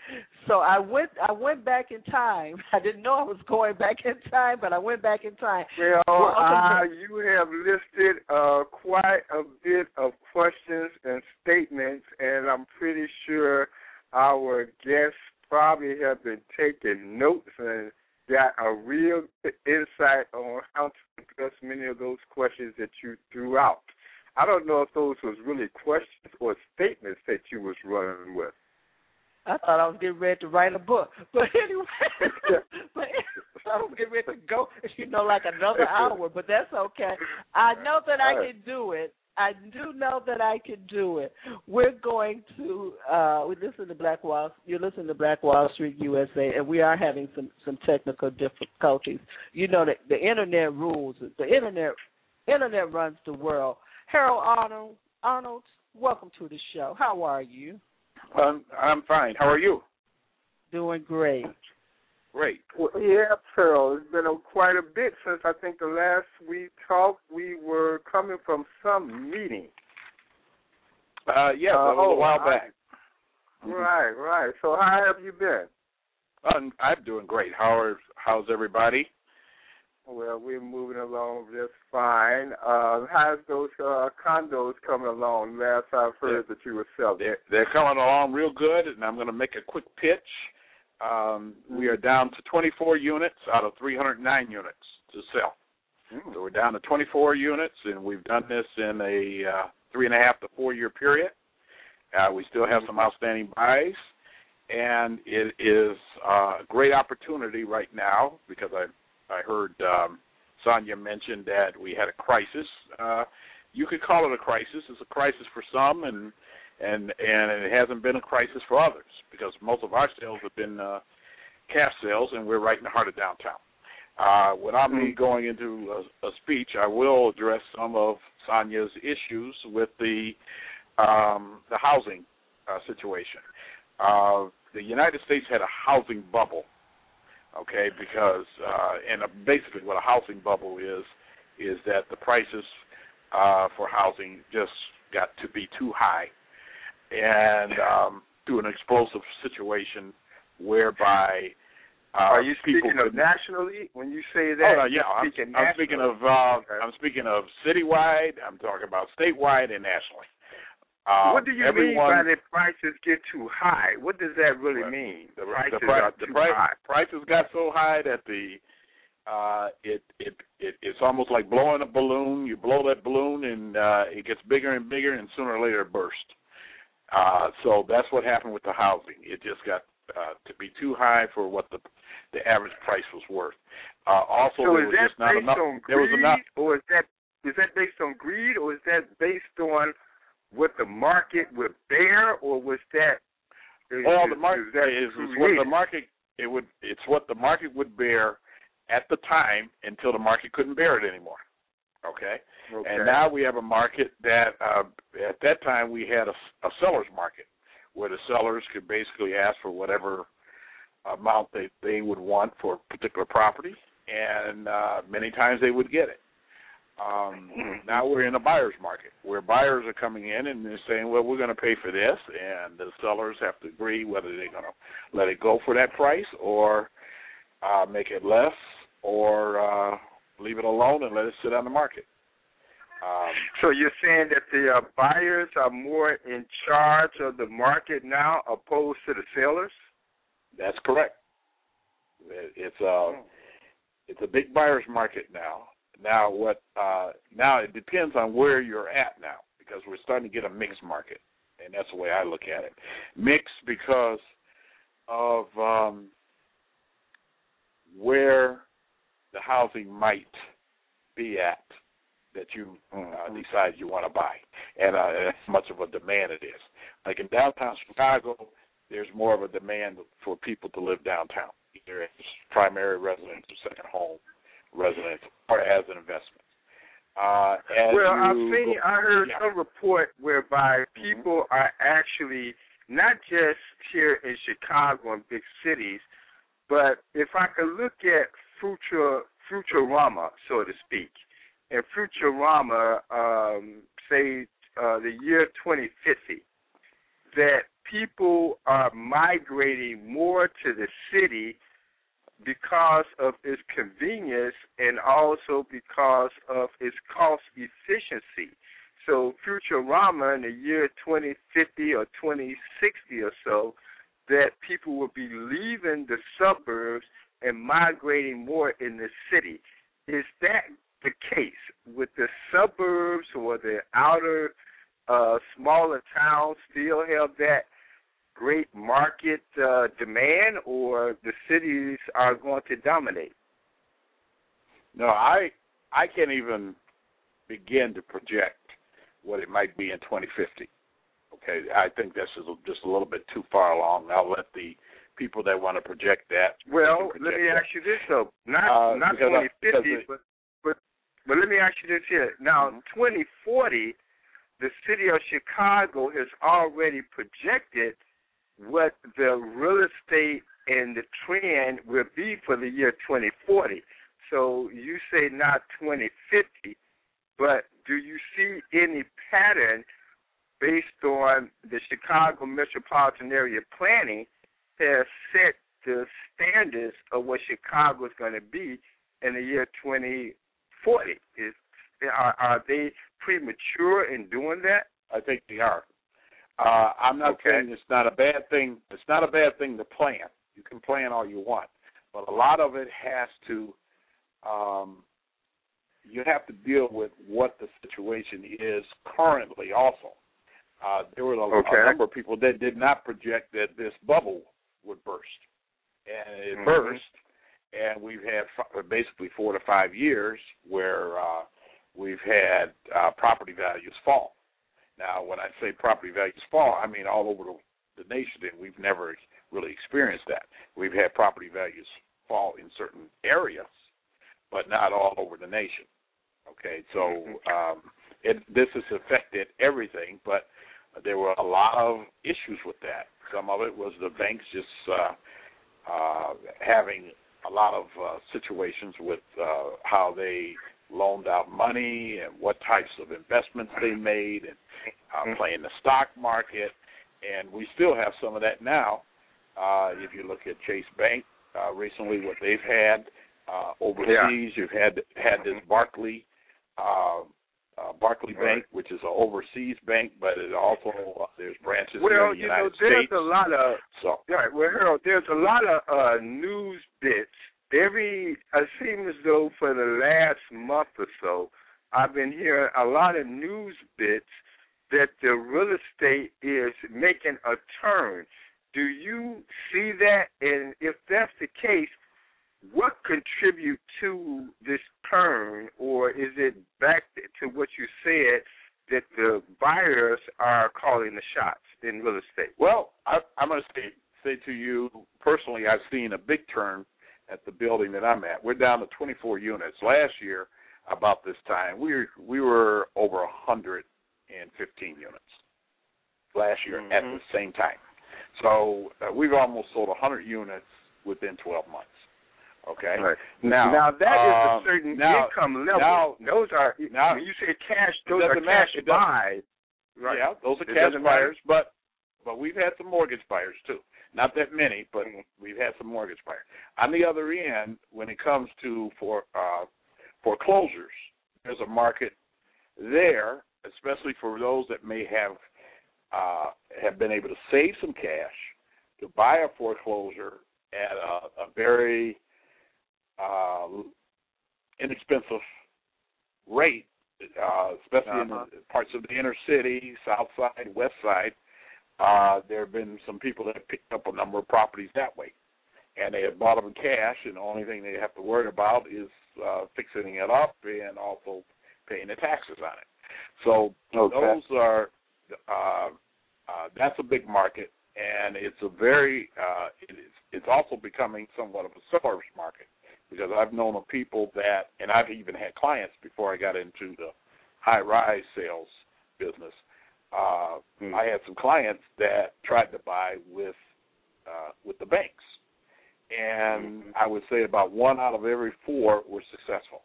So I went I went back in time. I didn't know I was going back in time, but I went back in time. Well, uh, you have listed uh, quite a bit of questions and statements, and I'm pretty sure our guests probably have been taking notes and got a real insight on how to address many of those questions that you threw out. I don't know if those was really questions or statements that you was running with. I thought I was getting ready to write a book, but anyway, but I was getting ready to go, you know, like another hour. But that's okay. I know that I can do it. I do know that I can do it. We're going to uh we listen to Black Wall you listen to Black Wall Street USA and we are having some some technical difficulties. You know that the internet rules the internet internet runs the world. Harold Arnold Arnold, welcome to the show. How are you? Um, I'm fine. How are you? Doing great. Great. Well, yeah, Harold. It's been a, quite a bit since I think the last we talked. We were coming from some meeting. Uh, yeah, uh, oh, a while back. Right, right. So how have you been? Um, I'm doing great. How are, how's everybody? Well, we're moving along just fine. Uh, how's those uh, condos coming along? Last I've heard that you were selling. They're, they're coming along real good, and I'm going to make a quick pitch. Um. We are down to 24 units out of 309 units to sell. Mm-hmm. So we're down to 24 units, and we've done this in a uh, three and a half to four year period. Uh, we still have some outstanding buys, and it is uh, a great opportunity right now because I I heard um, Sonia mention that we had a crisis. Uh, you could call it a crisis. It's a crisis for some, and and and it hasn't been a crisis for others because most of our sales have been uh, cash sales, and we're right in the heart of downtown. Uh, without mm-hmm. me going into a, a speech, I will address some of Sonia's issues with the um, the housing uh, situation. Uh, the United States had a housing bubble okay? Because uh, and uh, basically what a housing bubble is is that the prices uh, for housing just got to be too high, and um, through an explosive situation whereby. Uh, Are you speaking of nationally when you say that? Oh, no, yeah, I'm speaking, I'm speaking of uh, okay. I'm speaking of citywide. I'm talking about statewide and nationally. Uh, what do you everyone, mean by the prices get too high? What does that really mean? The prices the, price, the too price, high. Prices got so high that the uh it, it it it's almost like blowing a balloon. You blow that balloon and uh it gets bigger and bigger and sooner or later it bursts. Uh so that's what happened with the housing. It just got uh to be too high for what the the average price was worth. Uh also so there is was that just not enough there was enough or is that is that based on greed or is that based on what the market would bear, or was that? Is, well, the market is, is, is what the market it would. It's what the market would bear at the time until the market couldn't bear it anymore. Okay. okay. And now we have a market that uh, at that time we had a, a seller's market where the sellers could basically ask for whatever amount they they would want for a particular property, and uh, many times they would get it. Um, now we're in a buyer's market where buyers are coming in and they're saying, "Well, we're going to pay for this," and the sellers have to agree whether they're going to let it go for that price or uh, make it less or uh, leave it alone and let it sit on the market. Um, so you're saying that the uh, buyers are more in charge of the market now, opposed to the sellers? That's correct. It's a it's a big buyer's market now. Now what? Uh, now it depends on where you're at now because we're starting to get a mixed market, and that's the way I look at it. Mixed because of um, where the housing might be at that you uh, Mm-hmm. decide you want to buy, and uh, how much of a demand it is. Like in downtown Chicago, there's more of a demand for people to live downtown, either as primary residence or second home residence, or as an investment. Uh, well, I've seen, I heard yeah. some report whereby people are actually not just here in Chicago and big cities, but if I could look at Future Futurama, so to speak, and Futurama, um, say uh, the year 2050, that people are migrating more to the city because of its convenience and also because of its cost efficiency. So Futurama in the year 2050 or 2060 or so, that people will be leaving the suburbs and migrating more in the city. Is that the case with the suburbs or the outer uh, smaller towns still have that great market uh, demand, or the cities are going to dominate? No, I I can't even begin to project what it might be in 2050. Okay, I think this is just a little bit too far along. I'll let the people that want to project that. Well, can let project me that. ask you this though, not Uh, not because I- 2050, because but but but let me ask you this here. Now, Mm-hmm. 2040, the city of Chicago has already projected what the real estate and the trend will be for the year 2040. So you say not 2050, but do you see any pattern based on the Chicago metropolitan area planning has set the standards of what Chicago is going to be in the year 2040? Is are, are they premature in doing that? I think they are. Uh, I'm not Okay. saying it's not a bad thing. It's not a bad thing to plan. You can plan all you want, but a lot of it has to. Um, you have to deal with what the situation is currently. Also, uh, there were a, Okay. a number of people that did not project that this bubble would burst, and it Mhm. burst. And we've had f- basically four to five years where uh, we've had uh, property values fall. Now, when I say property values fall, I mean all over the, the nation, and we've never really experienced that. We've had property values fall in certain areas, but not all over the nation. Okay, so um, it, this has affected everything, but there were a lot of issues with that. Some of it was the banks just uh, uh, having a lot of uh, situations with uh, how they loaned out money and what types of investments they made and uh, playing the stock market. And we still have some of that now. Uh, if you look at Chase Bank uh, recently, what they've had uh, overseas, you've had had this Barclay uh, uh, Barclay Bank, which is an overseas bank, but it also uh, there's branches here Well, in the you know, there's States. a lot of So Right. Well, Harold, there's a lot of uh, news bits. Every it seems as though for the last month or so, I've been hearing a lot of news bits that the real estate is making a turn. Do you see that? And if that's the case, what contribute to this turn, or is it back to what you said that the buyers are calling the shots in real estate? Well, I, I'm going to say say to you personally, I've seen a big turn at the building that I'm at. We're down to 24 units. Last year, about this time, we were, we were over 115 units last year at Mhm. the same time. So uh, we've almost sold 100 units within 12 months. Okay. Right. Now, now that is um, a certain now- income level. now- those are now- when you say cash, those are cash It buys. Right. Yeah, those are It cash doesn't matter. buyers, but but we've had some mortgage buyers too. Not that many, but we've had some mortgage buyers. On the other end, when it comes to for uh, foreclosures. There's a market there, especially for those that may have uh, have been able to save some cash to buy a foreclosure at a, a very uh, inexpensive rate, uh, especially uh-huh. in parts of the inner city, south side, west side. Uh, there have been some people that have picked up a number of properties that way, and they have bought them in cash, and the only thing they have to worry about is uh, fixing it up and also paying the taxes on it. So okay. those are uh, uh, that's a big market, and it's a very uh, it is it's also becoming somewhat of a seller's market because I've known of people that, and I've even had clients before I got into the high rise sales business. Uh, mm. I had some clients that tried to buy with uh, with the banks, and mm. I would say about one out of every four were successful.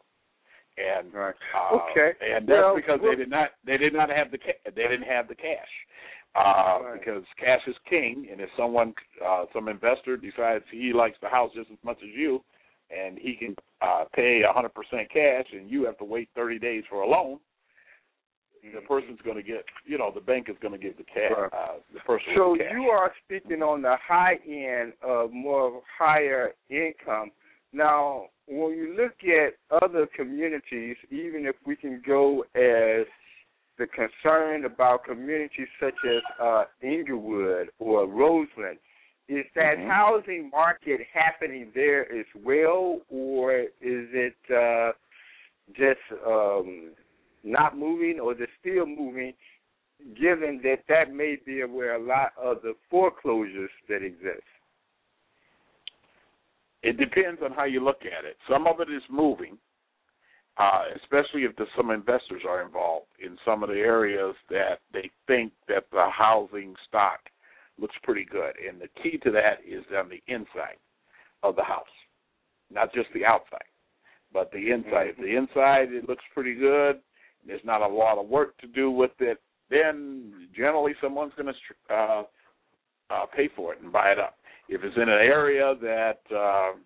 And right. uh, okay, and that's well, because well, they did not they did not have the ca- they didn't have the cash. Uh, right. because cash is king, and if someone, uh, some investor decides he likes the house just as much as you, and he can uh, pay a 100% cash, and you have to wait 30 days for a loan, the person's going to get, you know, the bank is going to give the cash, right. uh, the person. So the cash. you are speaking on the high end of more higher income. Now, when you look at other communities, even if we can go as the concern about communities such as uh, Englewood or Roseland, is that mm-hmm. housing market happening there as well, or is it uh, just um, not moving, or they're still moving? Given that that may be where a lot of the foreclosures that exist. It depends on how you look at it. Some of it is moving, uh, especially if there's some investors are involved in some of the areas that they think that the housing stock looks pretty good. And the key to that is on the inside of the house, not just the outside, but the inside. If the inside it looks pretty good, there's not a lot of work to do with it, then generally someone's going to uh, uh, pay for it and buy it up. If it's in an area that uh,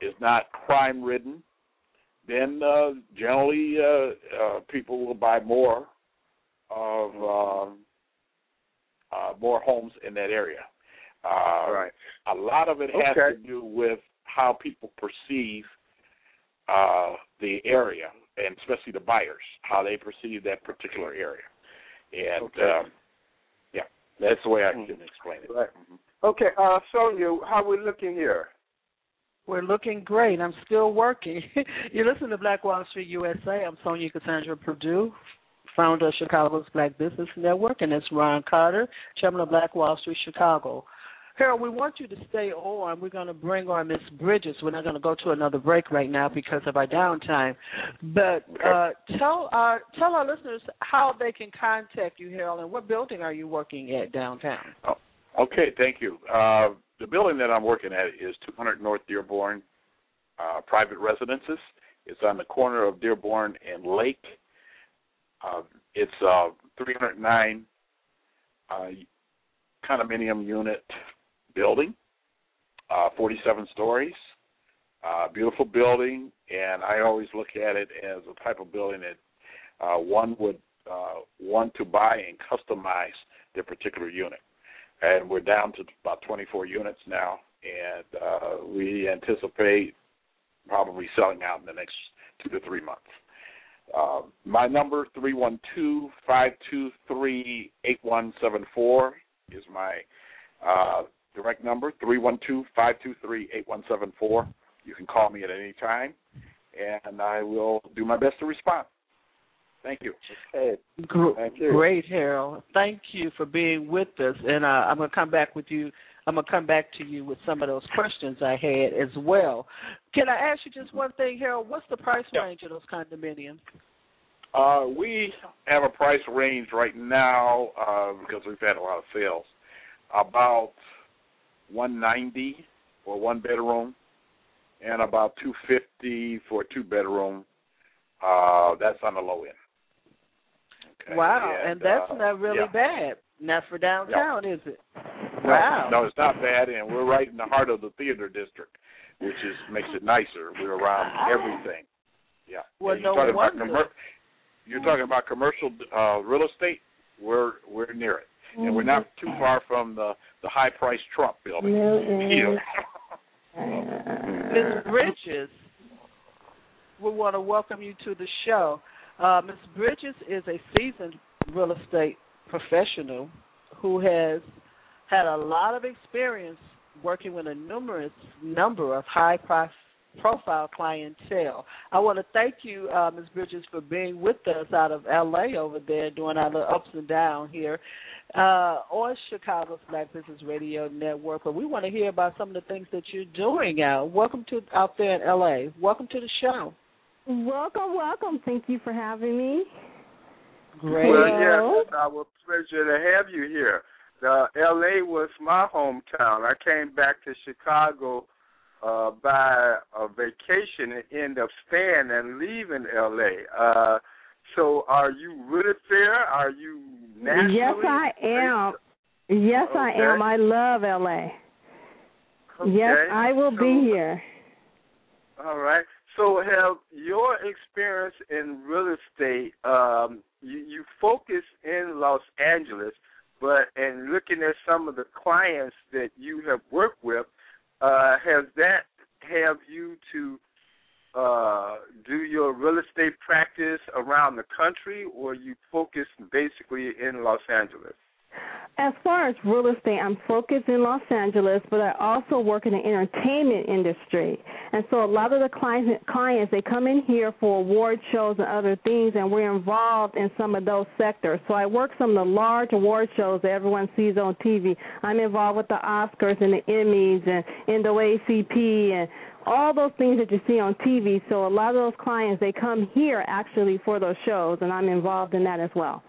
is not crime ridden, then uh, generally uh, uh, people will buy more of um, uh, more homes in that area. Uh, right. A lot of it has okay. to do with how people perceive uh, the area, and especially the buyers, how they perceive that particular area. And okay. um, yeah, that's the way I can explain it. Right. Mm-hmm. Okay, uh, Sonia, how we looking here? We're looking great. I'm still working. you listen to Black Wall Street USA. I'm Sonia Cassandra Purdue, founder of Chicago's Black Business Network, and it's Ron Carter, chairman of Black Wall Street Chicago. Harold, we want you to stay on. We're going to bring on Miss Bridges. We're not going to go to another break right now because of our downtime. But uh, tell our tell our listeners how they can contact you, Harold, and what building are you working at downtown? Oh, okay, thank you. Uh, the building that I'm working at is 200 North Dearborn uh, Private Residences. It's on the corner of Dearborn and Lake. Uh, it's a 309 uh, condominium unit building, uh, 47 stories. Uh, beautiful building, and I always look at it as a type of building that uh, one would uh, want to buy and customize their particular unit. And we're down to about 24 units now, and uh, we anticipate probably selling out in the next two to three months. Uh, my number three one two five two three eight one seven four is my uh, direct number three one two five two three eight one seven four. You can call me at any time, and I will do my best to respond. Thank you. Okay. Thank you. Great, Harold. Thank you for being with us, and uh, I'm going to come back with you. I'm going to come back to you with some of those questions I had as well. Can I ask you just one thing, Harold? What's the price yeah. range of those condominiums? Uh, we have a price range right now uh, because we've had a lot of sales. About 190 for one bedroom, and about 250 for a two bedroom. Uh, that's on the low end. Okay. Wow, and, and that's uh, not really yeah. bad. Not for downtown, no. is it? Wow. No, it's not bad, and we're right in the heart of the theater district, which is makes it nicer. We're around everything. Yeah. Well, And you're no talking about wonder. commer- you're talking about commercial uh, real estate. We're we're near it, and we're not too far from the the high priced Trump building. Mm-hmm. Yeah. Ms. Bridges, we want to welcome you to the show. Uh, Ms. Bridges is a seasoned real estate professional who has had a lot of experience working with a numerous number of high prof- profile clientele. I want to thank you, uh, Ms. Bridges, for being with us out of LA over there doing our little ups and downs here uh, on Chicago's Black Business Radio Network. But we want to hear about some of the things that you're doing out. Welcome to out there in LA. Welcome to the show. Welcome, welcome. Thank you for having me. Great. Well, yes, it's our pleasure to have you here. Uh, L.A. was my hometown. I came back to Chicago uh, by a vacation and end up staying and leaving L.A. Uh, so, are you really there? Are you nationally? Yes, I am. Yes, I am. I love LA. Yes, I will So- be here. All right. So, have your experience in real estate? Um, you, you focus in Los Angeles, but in looking at some of the clients that you have worked with, uh, has that have you to uh, do your real estate practice around the country, or you focus basically in Los Angeles? As far as real estate, I'm focused in Los Angeles, but I also work in the entertainment industry. And so a lot of the clients, they come in here for award shows and other things, and we're involved in some of those sectors. So I work some of the large award shows that everyone sees on TV. I'm involved with the Oscars and the Emmys and NAACP and all those things that you see on TV. So a lot of those clients they come here actually for those shows, and I'm involved in that as well.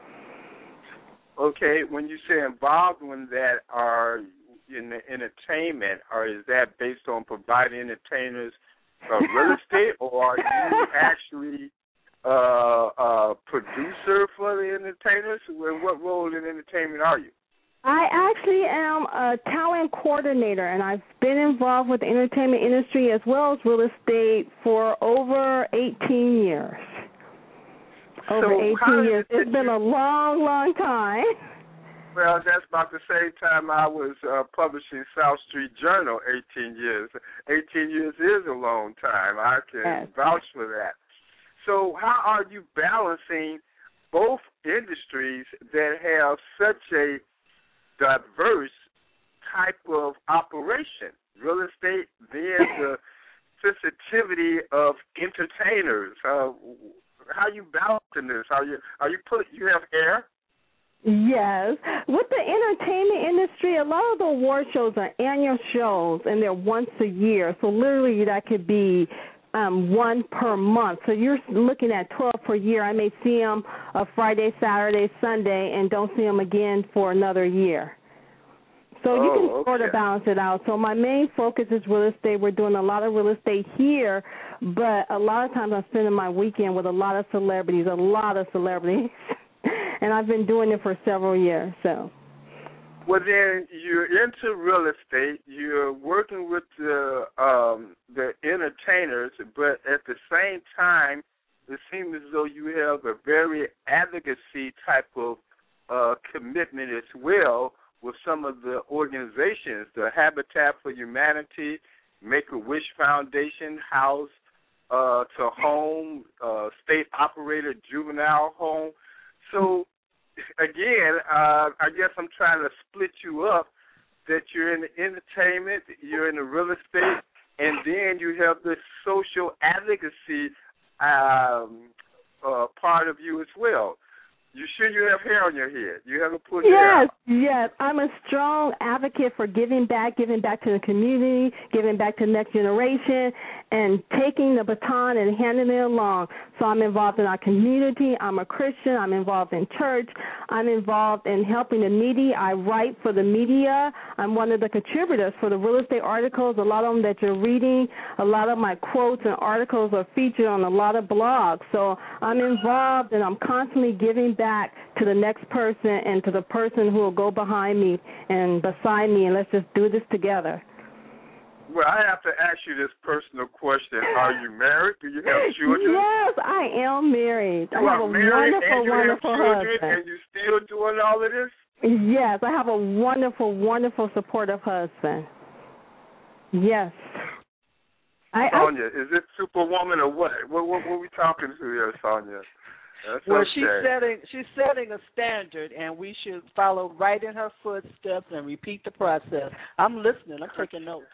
Okay, when you say involved in that, are in the entertainment, or is that based on providing entertainers uh, real estate, or are you actually uh, a producer for the entertainers? Well, What role in entertainment are you? I actually am a talent coordinator, and I've been involved with the entertainment industry as well as real estate for over 18 years. Over So 18 years. it It's been a long, long time. Well, that's about the same time I was uh, publishing South Street Journal, 18 years. 18 years is a long time. I can Yes. vouch for that. So, how are you balancing both industries that have such a diverse type of operation? Real estate, then the sensitivity of entertainers. Uh, how you balancing this? Are you are you put you have hair? Yes. With the entertainment industry, a lot of the award shows are annual shows and they're once a year. So literally that could be um one per month. So you're looking at 12 per year. I may see them a Friday, Saturday, Sunday and don't see them again for another year. So you Oh, can sort of balance it out. So my main focus is real estate. We're doing a lot of real estate here, but a lot of times I'm spending my weekend with a lot of celebrities, a lot of celebrities. and I've been doing it for several years. So Well, then you're into real estate. You're working with the um, the entertainers, but at the same time, it seems as though you have a very advocacy type of uh, commitment as well with some of the organizations, the Habitat for Humanity, Make a Wish Foundation, House uh, to Home, uh, State Operated Juvenile Home. So again, uh, I guess I'm trying to split you up that you're in the entertainment, you're in the real estate, and then you have this social advocacy um, uh, part of you as well. You sure you have hair on your head? You haven't put hair Yes, yes. I'm a strong advocate for giving back, giving back to the community, giving back to the next generation, and taking the baton and handing it along. So I'm involved in our community. I'm a Christian. I'm involved in church. I'm involved in helping the needy. I write for the media. I'm one of the contributors for the real estate articles, a lot of them that you're reading. A lot of my quotes and articles are featured on a lot of blogs. So I'm involved and I'm constantly giving back to the next person and to the person who will go behind me and beside me and let's just do this together. Well, I have to ask you this personal question. Are you married? Do you have children? Yes, I am married. You I have are a married wonderful, and you wonderful have children husband. and you still doing all of this? Yes, I have a wonderful, wonderful, supportive husband. Yes. I, I Sonia, is it Superwoman or what? What what, what we talking to here, Sonia? That's well, okay. she's setting she's setting a standard, and we should follow right in her footsteps and repeat the process. I'm listening. I'm taking notes.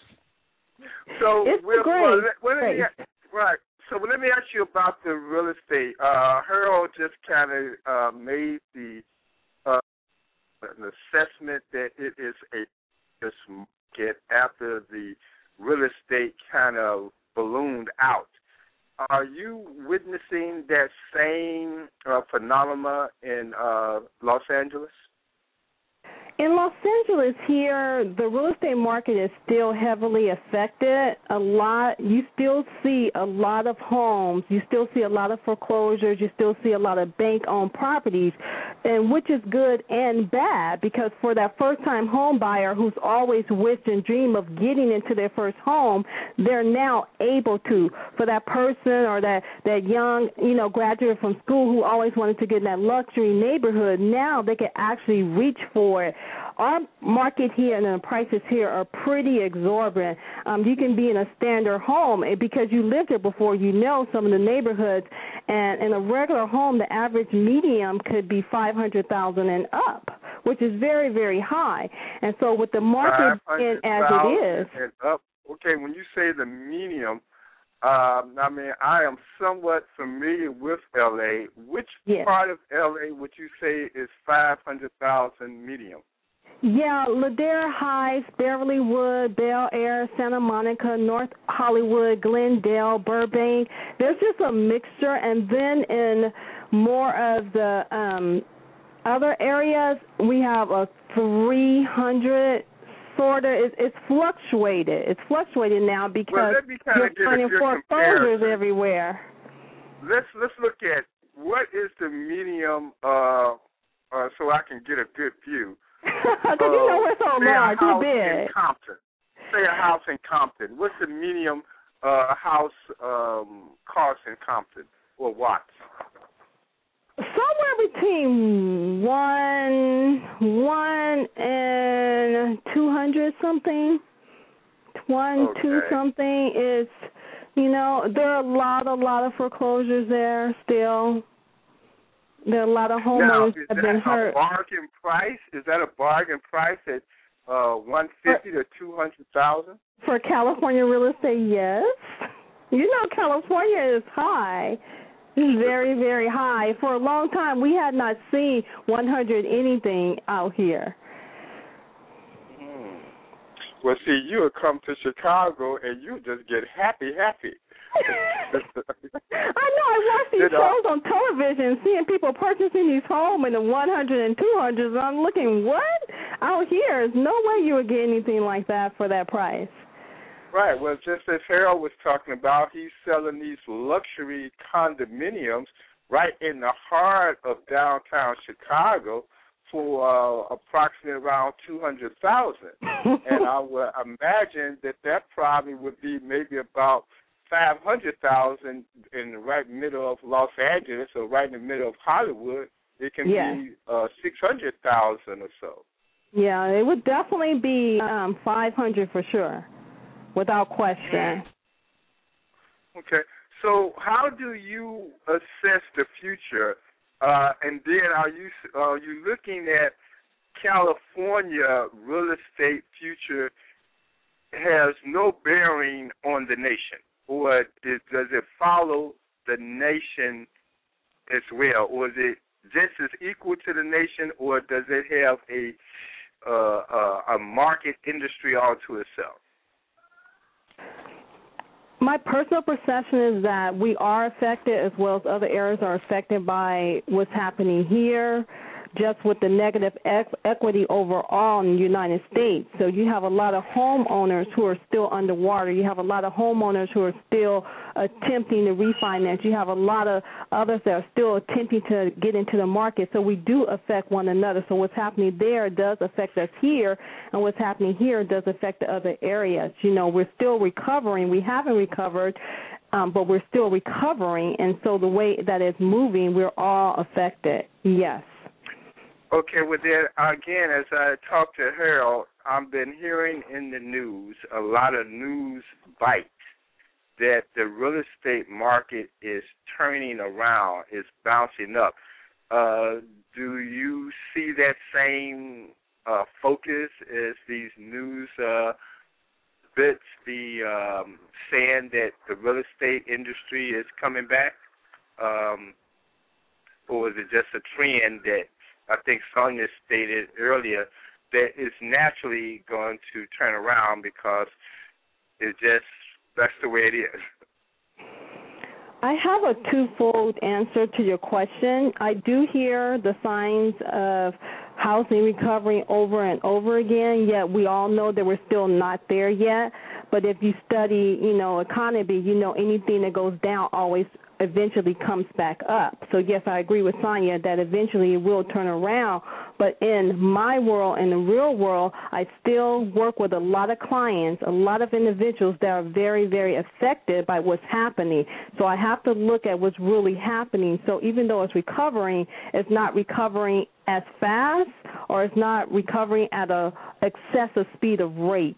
So It's we'll, great. Well, let, well, let me, right. So let me ask you about the real estate. Uh, Harold just kind of uh, made the uh, an assessment that it is a this market after the real estate kind of ballooned out. Are you witnessing that same uh, phenomena in uh, Los Angeles? In Los Angeles here, the real estate market is still heavily affected. A lot you still see a lot of homes, you still see a lot of foreclosures, you still see a lot of bank owned properties, and which is good and bad because for that first time home buyer who's always wished and dreamed of getting into their first home, they're now able to. For that person or that that young, you know, graduate from school who always wanted to get in that luxury neighborhood, now they can actually reach for it our market here and the prices here are pretty exorbitant. Um, you can be in a standard home because you lived there before. You know some of the neighborhoods, and in a regular home, the average medium could be five hundred thousand and up, which is very very high. And so with the market being as it is, and up. Okay, when you say the medium, um, I mean I am somewhat familiar with LA. Which Yes. part of LA would you say is five hundred thousand medium? Yeah, Ladera Heights, Beverlywood, Bel Air, Santa Monica, North Hollywood, Glendale, Burbank. There's just a mixture, and then in more of the um other areas, we have a 300 sort of. It's, it's fluctuated. It's fluctuated now because Well, let me kinda you're finding foreclosures everywhere. Let's let's look at what is the medium, uh, uh, so I can get a good view. Because you know so say a large, house in. Compton. Say a house in Compton. What's the medium uh, house um, cost in Compton or watts? Somewhere between one one and two hundred something. One two something is you know, there are a lot, a lot of foreclosures there still. There are a lot of now, homeowners is have that been a hurt. bargain price? Is that a bargain price at uh, one fifty to two hundred thousand? For California real estate, yes. You know California is high. Very, very high. For a long time we had not seen one hundred anything out here. Well, see, you would come to Chicago and you just get happy, happy. I know. I watch these You know. shows on television, seeing people purchasing these homes in the one hundred and two hundreds. And I'm looking, what out here? There's no way you would get anything like that for that price. Right. Well, just as Harold was talking about, he's selling these luxury condominiums right in the heart of downtown Chicago for uh, approximately around two hundred thousand, and I would imagine that that probably would be maybe about five hundred thousand in the right middle of Los Angeles or right in the middle of Hollywood. It can be uh, six hundred thousand or so. Yeah, it would definitely be um five hundred for sure, without question. Okay. So how do you assess the future? Uh, and then are you are you looking at California real estate future has no bearing on the nation, or does, does it follow the nation as well, or is it just as equal to the nation, or does it have a uh, uh, a market industry all to itself? My personal perception is that we are affected as well as other areas are affected by what's happening here. Just with the negative equ- equity overall in the United States. So you have a lot of homeowners who are still underwater. You have a lot of homeowners who are still attempting to refinance. You have a lot of others that are still attempting to get into the market. So we do affect one another. So what's happening there does affect us here, and what's happening here does affect the other areas. You know, we're still recovering. We haven't recovered. Um, but we're still recovering, and so the way that it's moving, we're all affected. Yes. Okay, well then again, as I talked to Harold, I've been hearing in the news a lot of news bites that the real estate market is turning around, is bouncing up. Uh, do you see that same uh, focus as these news uh, bits be um, saying that the real estate industry is coming back? Um, or is it just a trend that I think Sonia stated earlier that it's naturally going to turn around because it just that's the way it is. I have a twofold answer to your question. I do hear the signs of housing recovery over and over again, yet we all know that we're still not there yet. But if you study, you know, economy, you know anything that goes down always eventually comes back up. So yes, I agree with Sonia that eventually it will turn around. But in my world, in the real world, I still work with a lot of clients, a lot of individuals that are very, very affected by what's happening. So I have to look at what's really happening. So even though it's recovering, it's not recovering as fast or it's not recovering at a excessive speed of rate.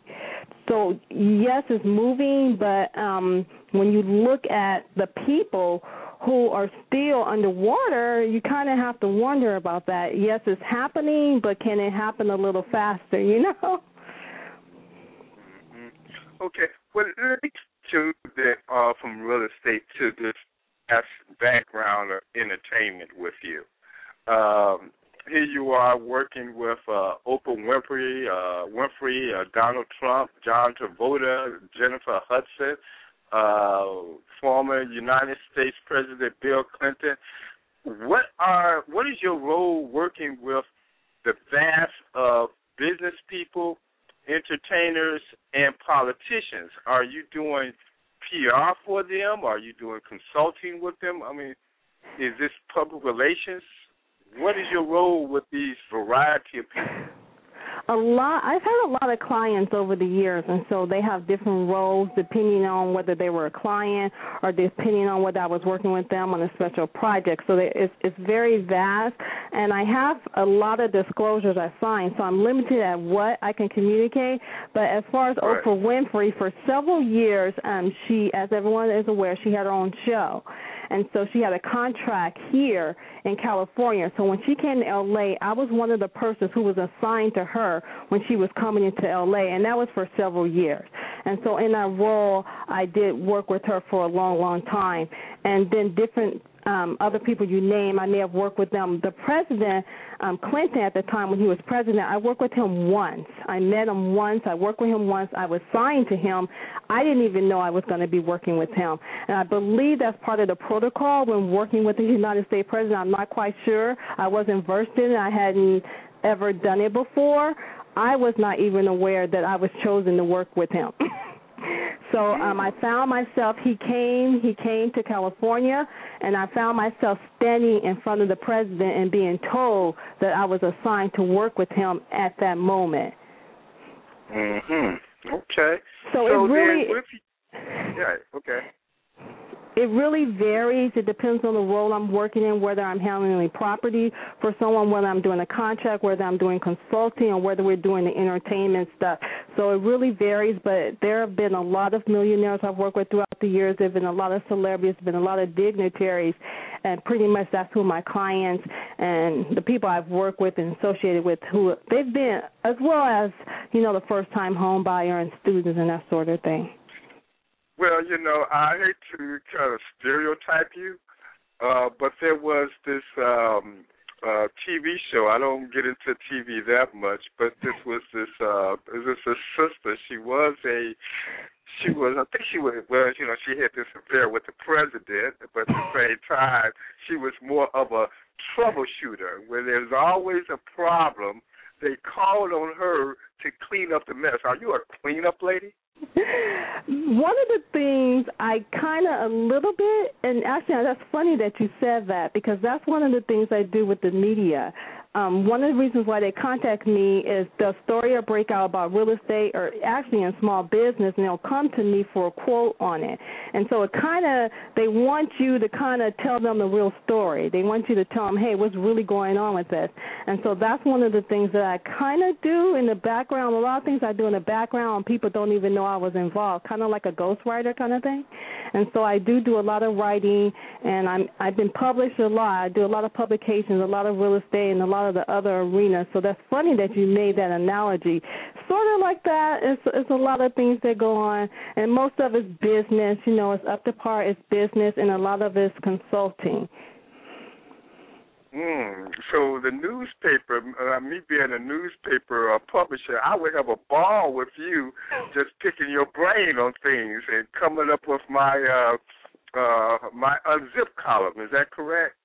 So yes, it's moving, but um, when you look at the people who are still underwater, you kind of have to wonder about that. Yes, it's happening, but can it happen a little faster? You know. Mm-hmm. Okay. Well, let me to the uh, from real estate to this background of entertainment with you. Um, here you are working with uh, Oprah Winfrey, uh, Winfrey, uh, Donald Trump, John Travolta, Jennifer Hudson, uh, former United States President Bill Clinton. What are what is your role working with the vast of business people, entertainers, and politicians? Are you doing PR for them? Are you doing consulting with them? I mean, is this public relations? What is your role with these variety of people? a lot I've had a lot of clients over the years and so they have different roles depending on whether they were a client or depending on whether I was working with them on a special project. So they, it's it's very vast and I have a lot of disclosures I sign so I'm limited at what I can communicate. But as far as right. Oprah Winfrey for several years um she as everyone is aware she had her own show and so she had a contract here in California. So when she came to LA, I was one of the persons who was assigned to her when she was coming into LA, and that was for several years. And so in that role, I did work with her for a long, long time. And then different um, other people you name, I may have worked with them. The president, um, Clinton, at the time when he was president, I worked with him once. I met him once. I worked with him once. I was signed to him. I didn't even know I was going to be working with him. And I believe that's part of the protocol when working with the United States president. I'm not quite sure. I wasn't versed in it. I hadn't ever done it before. I was not even aware that I was chosen to work with him. So um, I found myself. He came. He came to California, and I found myself standing in front of the president and being told that I was assigned to work with him at that moment. Mhm. Okay. So, so it really. Then, yeah. Okay it really varies. It depends on the role I'm working in, whether I'm handling property for someone, whether I'm doing a contract, whether I'm doing consulting, or whether we're doing the entertainment stuff. So it really varies, but there have been a lot of millionaires I've worked with throughout the years. There have been a lot of celebrities, been a lot of dignitaries, and pretty much that's who my clients and the people I've worked with and associated with who they've been, as well as, you know, the first time home buyer and students and that sort of thing. Well, you know, I hate to kind of stereotype you, uh, but there was this um, uh, TV show. I don't get into TV that much, but this was this uh, this a sister. She was a she was I think she was well, you know, she had this affair with the president, but at the same time she was more of a troubleshooter. Where there's always a problem, they called on her to clean up the mess. Are you a cleanup lady? One of the things I kind of a little bit, and actually that's funny that you said that because that's one of the things I do with the media um, one of the reasons why they contact me is the story or breakout about real estate or actually in small business, and they'll come to me for a quote on it. And so it kind of they want you to kind of tell them the real story. They want you to tell them, hey, what's really going on with this. And so that's one of the things that I kind of do in the background. A lot of things I do in the background, people don't even know I was involved, kind of like a ghostwriter kind of thing. And so I do do a lot of writing, and I'm I've been published a lot. I do a lot of publications, a lot of real estate, and a lot of the other arena. So that's funny that you made that analogy. Sort of like that. It's it's a lot of things that go on, and most of it's business. You know, it's up to par. It's business, and a lot of it's consulting. Mm. So the newspaper, uh, me being a newspaper uh, publisher, I would have a ball with you, just picking your brain on things and coming up with my uh, uh, my unzip column. Is that correct?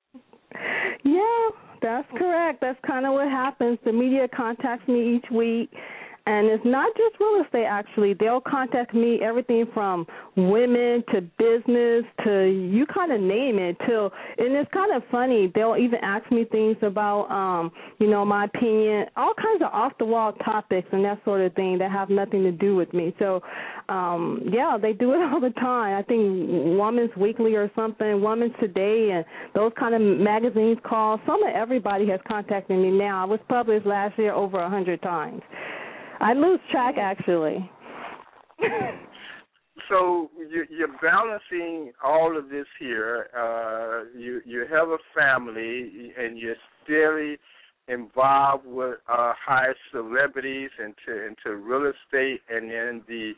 Yeah, that's correct. That's kind of what happens. The media contacts me each week and it's not just real estate actually. They'll contact me everything from women to business to you kind of name it till and it's kind of funny. They'll even ask me things about um you know my opinion all kinds of off the wall topics and that sort of thing that have nothing to do with me. So um yeah they do it all the time. I think woman's weekly or something woman's today and those kind of magazines call. Some of everybody has contacted me now. I was published last year over a hundred times I lose track actually. so you, you're balancing all of this here. Uh, you you have a family, and you're still involved with uh, high celebrities into into real estate and then the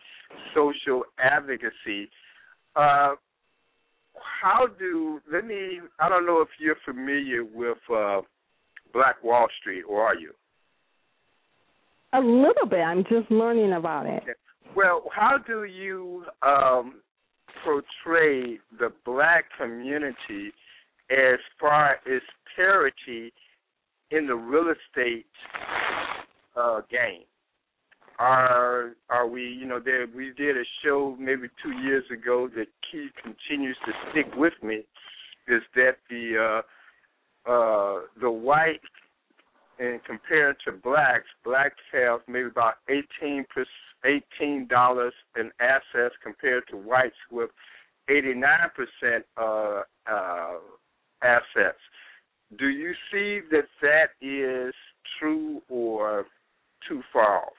social advocacy. Uh, how do let me? I don't know if you're familiar with uh, Black Wall Street, or are you? A little bit. I'm just learning about it. Well, how do you um, portray the black community as far as parity in the real estate uh, game? Are are we? You know, there we did a show maybe two years ago that key continues to stick with me. Is that the uh, uh, the white and compared to blacks, blacks have maybe about eighteen eighteen dollars in assets compared to whites with eighty nine percent uh, uh, assets. Do you see that that is true or too far off?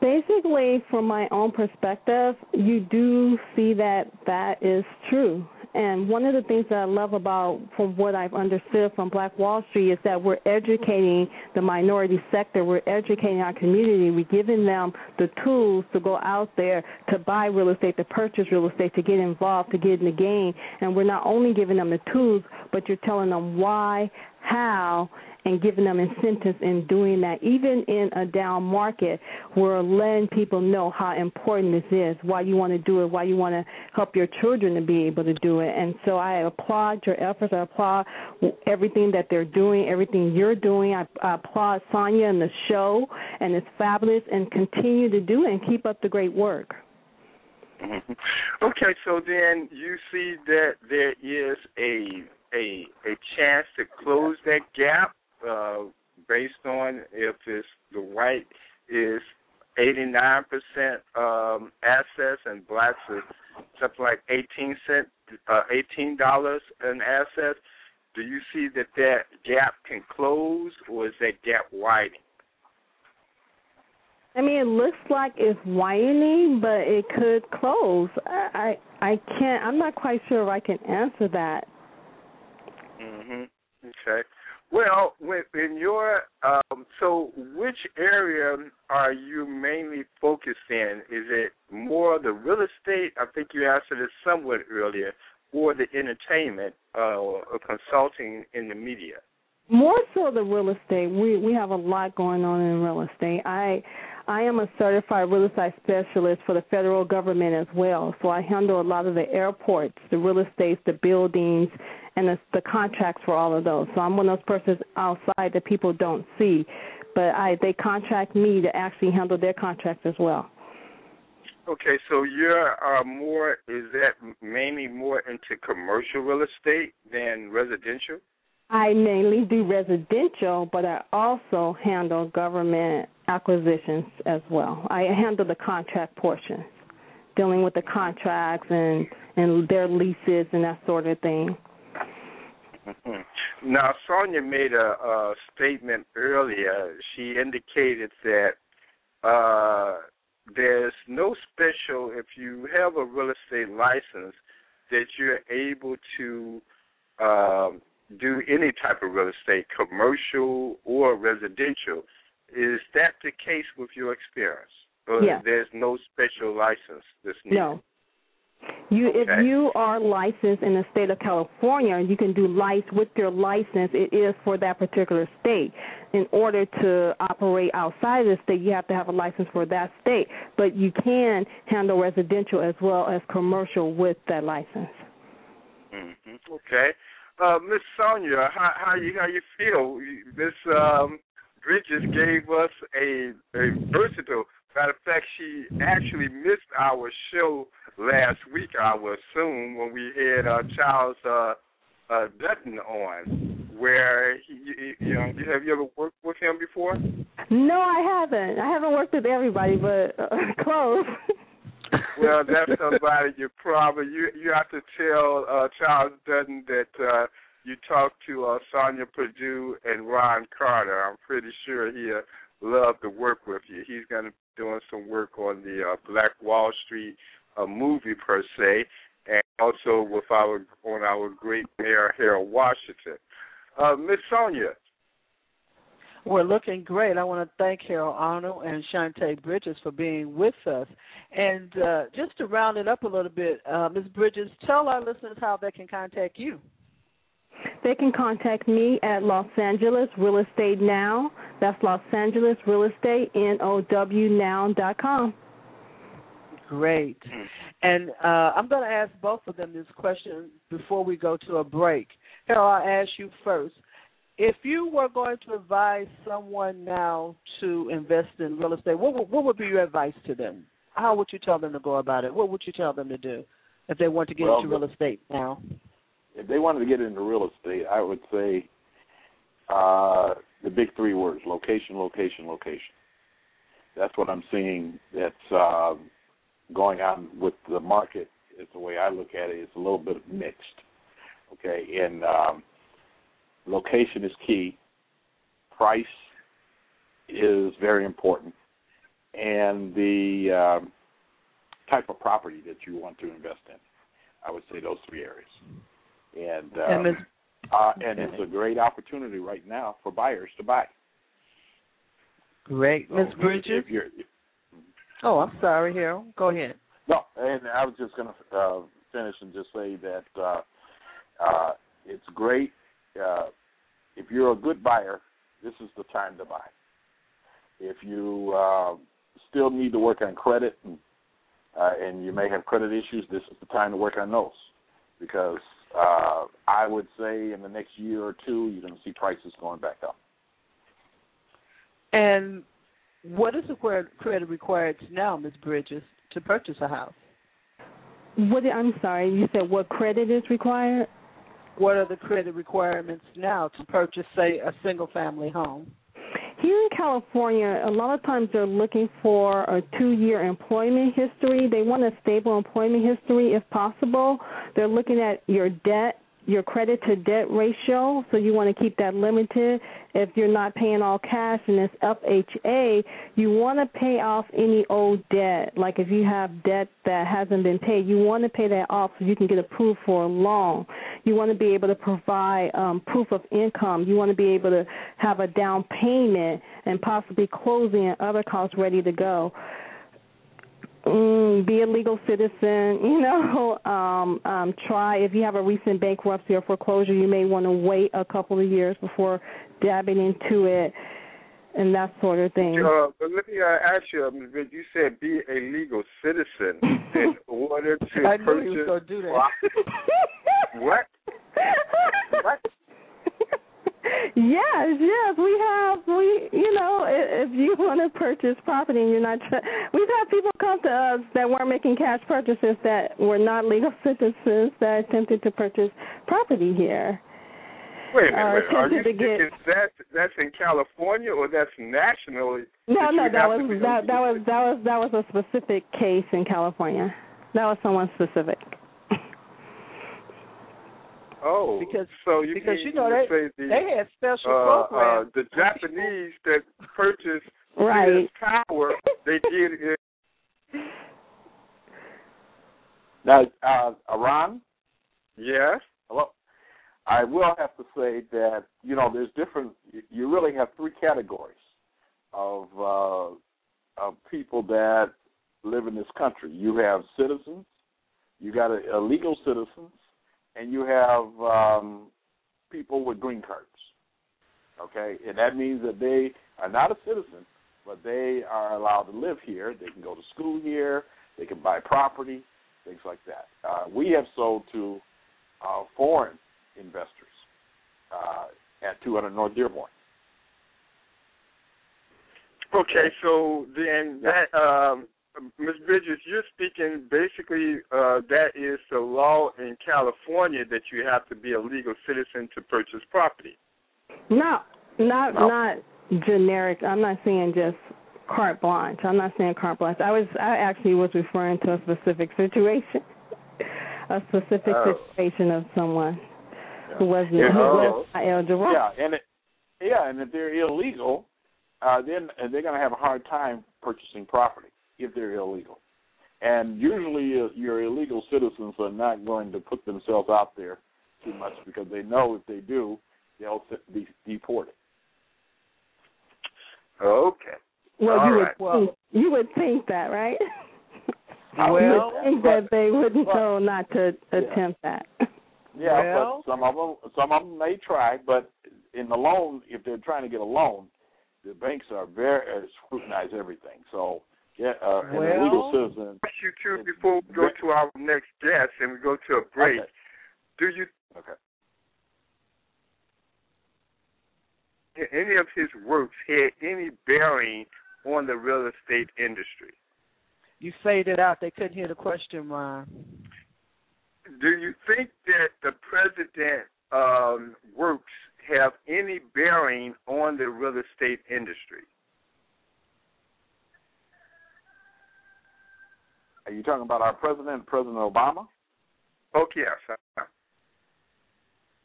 Basically, from my own perspective, you do see that that is true. And one of the things that I love about, from what I've understood from Black Wall Street, is that we're educating the minority sector. We're educating our community. We're giving them the tools to go out there to buy real estate, to purchase real estate, to get involved, to get in the game. And we're not only giving them the tools, but you're telling them why, how, and giving them incentives in doing that. Even in a down market, we're letting people know how important this is, why you want to do it, why you want to help your children to be able to do it. And so I applaud your efforts. I applaud everything that they're doing, everything you're doing. I, I applaud Sonia and the show, and it's fabulous. And continue to do it and keep up the great work. Mm-hmm. Okay, so then you see that there is a a a chance to close that gap uh, based on if it's the white is 89% um, assets and blacks is something like 18 cent, uh, 18 dollars in assets. Do you see that that gap can close, or is that gap widening? I mean, it looks like it's widening, but it could close. I I, I can't. I'm not quite sure if I can answer that. Mhm. Okay. Well, in your um, so which area are you mainly focused in? Is it more the real estate? I think you answered it somewhat earlier, or the entertainment uh, or consulting in the media. More so the real estate. We we have a lot going on in real estate. I I am a certified real estate specialist for the federal government as well. So I handle a lot of the airports, the real estate, the buildings, and the, the contracts for all of those. So I'm one of those persons outside that people don't see, but I they contract me to actually handle their contracts as well. Okay, so you're uh, more is that mainly more into commercial real estate than residential? I mainly do residential, but I also handle government acquisitions as well. I handle the contract portion, dealing with the contracts and and their leases and that sort of thing. Mm-hmm. Now, Sonia made a, a statement earlier. She indicated that uh, there's no special if you have a real estate license that you're able to um, do any type of real estate, commercial or residential. Is that the case with your experience? Or yeah. there's no special license that's needed? No. You, okay. if you are licensed in the state of California, and you can do lice with your license. It is for that particular state. In order to operate outside of the state, you have to have a license for that state. But you can handle residential as well as commercial with that license. Mm-hmm. Okay, uh, Miss Sonia, how, how you how you feel? Miss um, Bridges gave us a a versatile. Matter of fact, she actually missed our show last week, I would assume, when we had uh, Charles uh, uh, Dutton on, where he, you know, have you ever worked with him before? No, I haven't. I haven't worked with everybody, but uh, close. well, that's somebody you probably you you have to tell uh, Charles Dutton that uh, you talked to uh, Sonia Purdue and Ron Carter. I'm pretty sure he'll love to work with you. He's going to doing some work on the uh, Black Wall Street a movie per se, and also with our on our great mayor Harold Washington. Uh, Miss Sonia. We're looking great. I want to thank Harold Arnold and Chantay Bridges for being with us. And uh, just to round it up a little bit, uh, Ms. Bridges, tell our listeners how they can contact you. They can contact me at Los Angeles Real Estate Now. That's Los Angeles Real Estate, N-O-W now dot com. Great. And uh, I'm going to ask both of them this question before we go to a break. Harold, I'll ask you first. If you were going to advise someone now to invest in real estate, what would, what would be your advice to them? How would you tell them to go about it? What would you tell them to do if they want to get well, into real estate now? If they wanted to get into real estate, I would say uh, the big three words: location, location, location. That's what I'm seeing. That's uh, going on with the market is the way I look at it. It's a little bit mixed. Okay, and um, location is key. Price is very important, and the um, type of property that you want to invest in. I would say those three areas. And um, and, uh, and it's a great opportunity right now for buyers to buy. Great, so Ms. Bridges. If you're, Oh, I'm sorry, Harold. Go ahead. No, and I was just going to uh, finish and just say that uh, uh, it's great. Uh, if you're a good buyer, this is the time to buy. If you uh, still need to work on credit and, uh, and you may have credit issues, this is the time to work on those because uh, I would say in the next year or two you're going to see prices going back up. And what is the credit required now, Ms. Bridges, to purchase a house? What? I'm sorry. You said what credit is required? What are the credit requirements now to purchase, say, a single-family home? Here in California, a lot of times they're looking for a two-year employment history. They want a stable employment history if possible. They're looking at your debt your credit to debt ratio, so you want to keep that limited. If you're not paying all cash and it's FHA, you want to pay off any old debt. Like if you have debt that hasn't been paid, you want to pay that off so you can get approved for a loan. You want to be able to provide um, proof of income. You want to be able to have a down payment and possibly closing and other costs ready to go mm, be a legal citizen. You know, um, um, try if you have a recent bankruptcy or foreclosure, you may want to wait a couple of years before dabbing into it and that sort of thing. Uh, but let me uh, ask you, um, you said be a legal citizen in order to I purchase. knew you was gonna do that. what? what? Yes, yes, we have. We, you know, i- if you want to purchase property and you're not, we've had people come to us that weren't making cash purchases that were not legal citizens that attempted to purchase property here. Wait a minute, uh, wait, are you to get- thinking that that's in California or that's nationally? No, that no, that was that that was that was that was a specific case in California. That was someone specific. Oh, Because- so you because mean you know they say the, they had special uh, uh, the Japanese that purchased Right. this tower, they did it. Now, uh, Iran, Yes. hello. I will have to say that you know there's different. You really have three categories of uh, of people that live in this country. You have citizens, you got a, illegal citizens, and you have um, people with green cards. Okay, and that means that they are not a citizen, but they are allowed to live here. They can go to school here. They can buy property, things like that. Uh, we have sold to uh, foreign investors uh, at 200 North Dearborn. Okay, so then that, um, Ms. Bridges, you're speaking basically uh, that is the law in California that you have to be a legal citizen to purchase property. No, not No. not generic. I'm not saying just carte blanche. I'm not saying carte blanche. I was I actually was referring to a specific situation, a specific Oh. situation of someone who wasn't Yeah. who Oh. was not eligible. Yeah, and it, yeah, and if they're illegal, uh, then they're going to have a hard time purchasing property if they're illegal. And usually, uh, your illegal citizens are not going to put themselves out there too much because they know if they do, they'll be deported. Okay. Well, All you right. would think, you would think that, right? Well, you would think that they wouldn't but- know not to attempt that. Yeah, Well- but some of them, some of them may try, but in the loan, if they're trying to get a loan, the banks are very uh, scrutinize everything. So, yeah, uh, an illegal Well- citizen. Ask you too before we go to our next guest and we go to a break. Okay. Do you Okay. any of his works had any bearing on the real estate industry? You faded out. They couldn't hear the question, Ron. Do you think that the president um, works have any bearing on the real estate industry? Are you talking about our president, President Obama? Okay, yes.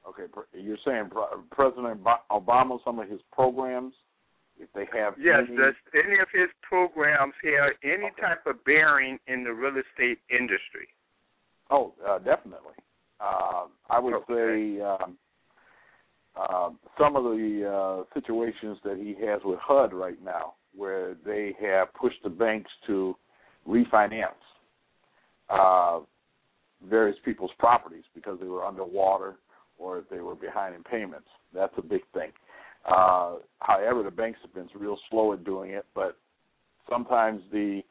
Okay, you're saying President Obama, some of his programs, if they have Yes, any, does any of his programs have any type of bearing in the real estate industry? Oh, uh, definitely. Uh, I would Okay. say um, uh, some of the uh, situations that he has with HUD right now, where they have pushed the banks to refinance uh, various people's properties because they were underwater or if they were behind in payments. That's a big thing. Uh, however, the banks have been real slow at doing it, but sometimes the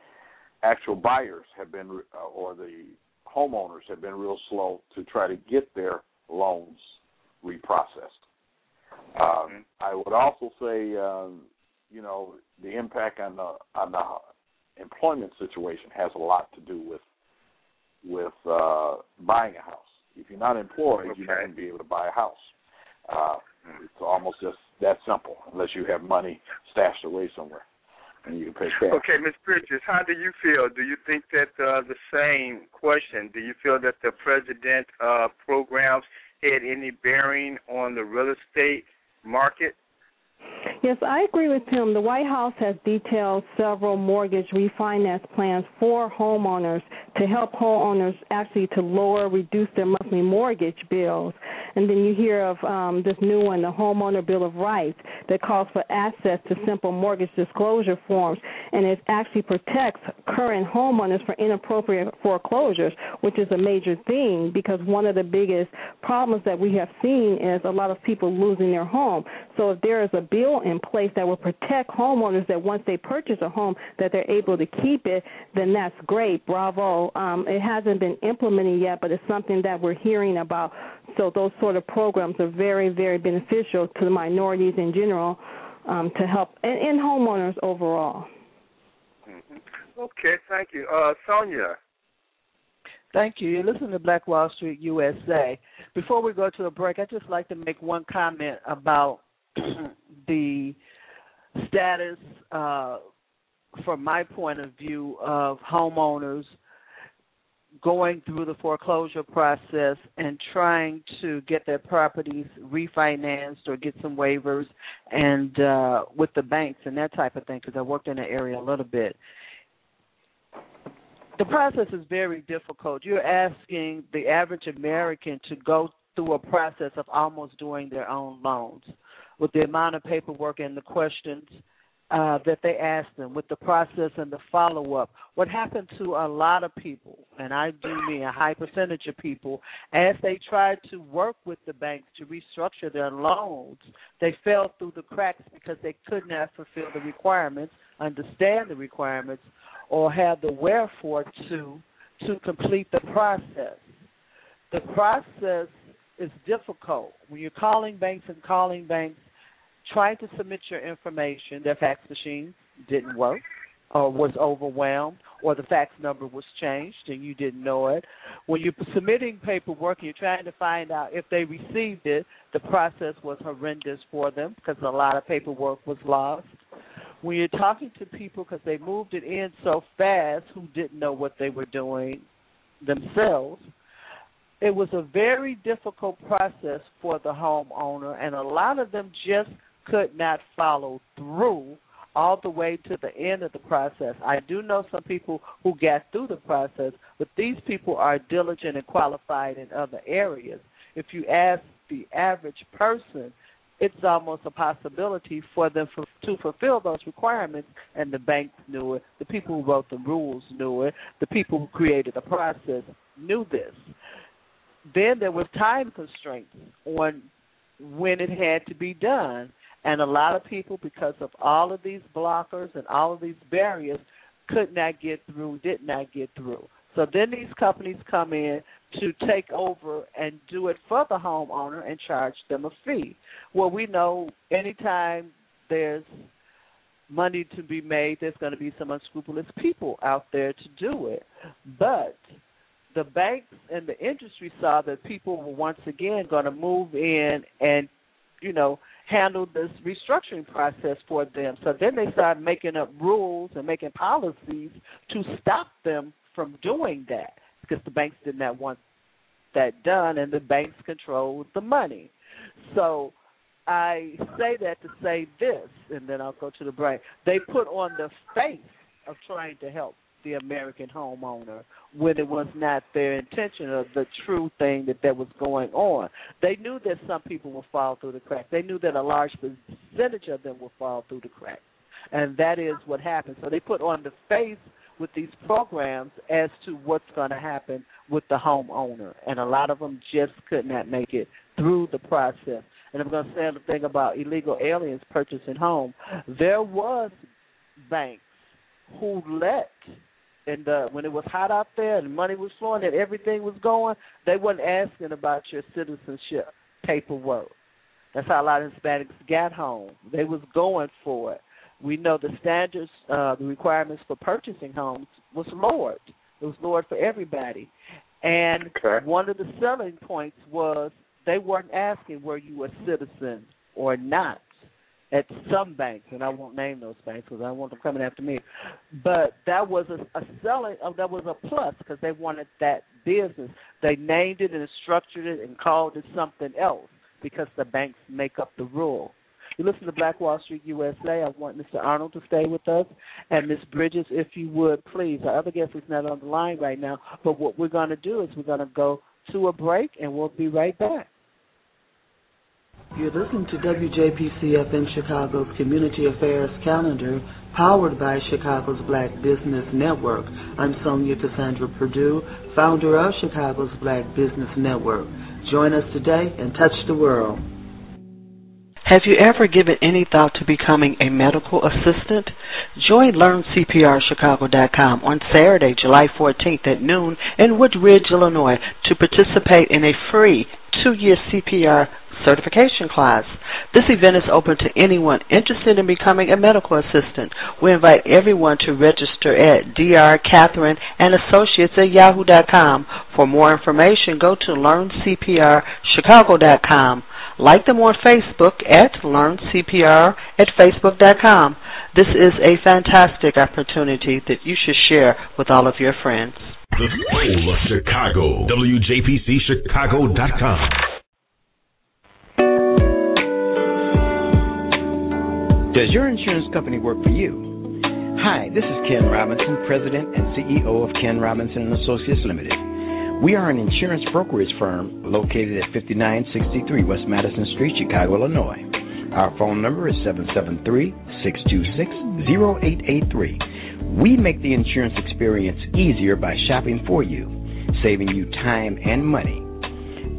actual buyers have been, uh, or the homeowners have been real slow to try to get their loans reprocessed. Um, I would also say, um, you know, the impact on the on the employment situation has a lot to do with with uh, buying a house. If you're not employed, you're not going to be able to buy a house. Uh, it's almost just that simple, unless you have money stashed away somewhere and you can pay cash. Okay, Ms. Bridges, how do you feel? Do you think that uh, the same question? Do you feel that the president uh, programs had any bearing on the real estate market? Yes, I agree with him. The White House has detailed several mortgage refinance plans for homeowners to help homeowners actually to lower, reduce their monthly mortgage bills. And then you hear of um, this new one, the Homeowner Bill of Rights, that calls for access to simple mortgage disclosure forms, and it actually protects current homeowners for inappropriate foreclosures, which is a major thing because one of the biggest problems that we have seen is a lot of people losing their home. So if there is a bill in place that will protect homeowners that once they purchase a home that they're able to keep it, then that's great. Bravo. Um, it hasn't been implemented yet, but it's something that we're hearing about so those sort of programs are very, very beneficial to the minorities in general um, to help and, and homeowners overall. Mm-hmm. Okay, thank you. Uh, Sonia. Thank you. You're listening to Black Wall Street USA. Before we go to a break, I'd just like to make one comment about the status, uh, from my point of view, of homeowners going through the foreclosure process and trying to get their properties refinanced or get some waivers and uh with the banks and that type of thing because I worked in the area a little bit. The process is very difficult. You're asking the average American to go through a process of almost doing their own loans with the amount of paperwork and the questions uh, that they ask them with the process and the follow up. What happened to a lot of people, and I do mean a high percentage of people, as they tried to work with the banks to restructure their loans, they fell through the cracks because they could not fulfill the requirements, understand the requirements, or have the wherefore to to complete the process. The process is difficult when you're calling banks and calling banks trying to submit your information, their fax machine didn't work or was overwhelmed or the fax number was changed and you didn't know it. When you're submitting paperwork and you're trying to find out if they received it, the process was horrendous for them because a lot of paperwork was lost. When you're talking to people because they moved it in so fast who didn't know what they were doing themselves, it was a very difficult process for the homeowner and a lot of them just could not follow through all the way to the end of the process. I do know some people who got through the process, but these people are diligent and qualified in other areas. If you ask the average person, it's almost a possibility for them for, to fulfill those requirements, and the banks knew it. The people who wrote the rules knew it. The people who created the process knew this. Then there was time constraints on when it had to be done and a lot of people, because of all of these blockers and all of these barriers, could not get through, did not get through. So then these companies come in to take over and do it for the homeowner and charge them a fee. Well, we know anytime there's money to be made, there's going to be some unscrupulous people out there to do it. But the banks and the industry saw that people were once again going to move in and, you know, handle this restructuring process for them. So then they started making up rules and making policies to stop them from doing that because the banks did not want that done and the banks controlled the money. So I say that to say this, and then I'll go to the break. They put on the face of trying to help the American homeowner when it was not their intention or the true thing that that was going on. They knew that some people would fall through the cracks. They knew that a large percentage of them would fall through the cracks. And that is what happened. So they put on the face with these programs as to what's going to happen with the homeowner. And a lot of them just could not make it through the process. And I'm going to say the thing about illegal aliens purchasing home. There was banks who let and uh, when it was hot out there and money was flowing and everything was going, they wasn't asking about your citizenship paperwork. That's how a lot of Hispanics got home. They was going for it. We know the standards, uh, the requirements for purchasing homes was lowered. It was lowered for everybody. And okay. one of the selling points was they weren't asking were you a citizen or not at some banks, and I won't name those banks because I don't want them coming after me. But that was a, a selling. Uh, that was a plus because they wanted that business. They named it and structured it and called it something else because the banks make up the rule. You listen to Black Wall Street USA. I want Mr. Arnold to stay with us, and Miss Bridges, if you would, please. Our other guest is not on the line right now, but what we're going to do is we're going to go to a break, and we'll be right back. You're listening to WJPC FM Chicago's Community Affairs Calendar, powered by Chicago's Black Business Network. I'm Sonia Cassandra Purdue, founder of Chicago's Black Business Network. Join us today and touch the world. Have you ever given any thought to becoming a medical assistant? Join LearnCPRChicago.com on Saturday, July 14th at noon in Woodridge, Illinois to participate in a free two-year CPR certification class. This event is open to anyone interested in becoming a medical assistant. We invite everyone to register at drcatherine at yahoo.com. For more information, go to learncprchicago.com. Like them on Facebook at learncpr at facebook.com. This is a fantastic opportunity that you should share with all of your friends. The Soul of Chicago. WJPCChicago.com. Does your insurance company work for you? Hi, this is Ken Robinson, President and CEO of Ken Robinson and Associates Limited. We are an insurance brokerage firm located at 5963 West Madison Street, Chicago, Illinois. Our phone number is 773-626-0883. We make the insurance experience easier by shopping for you, saving you time and money.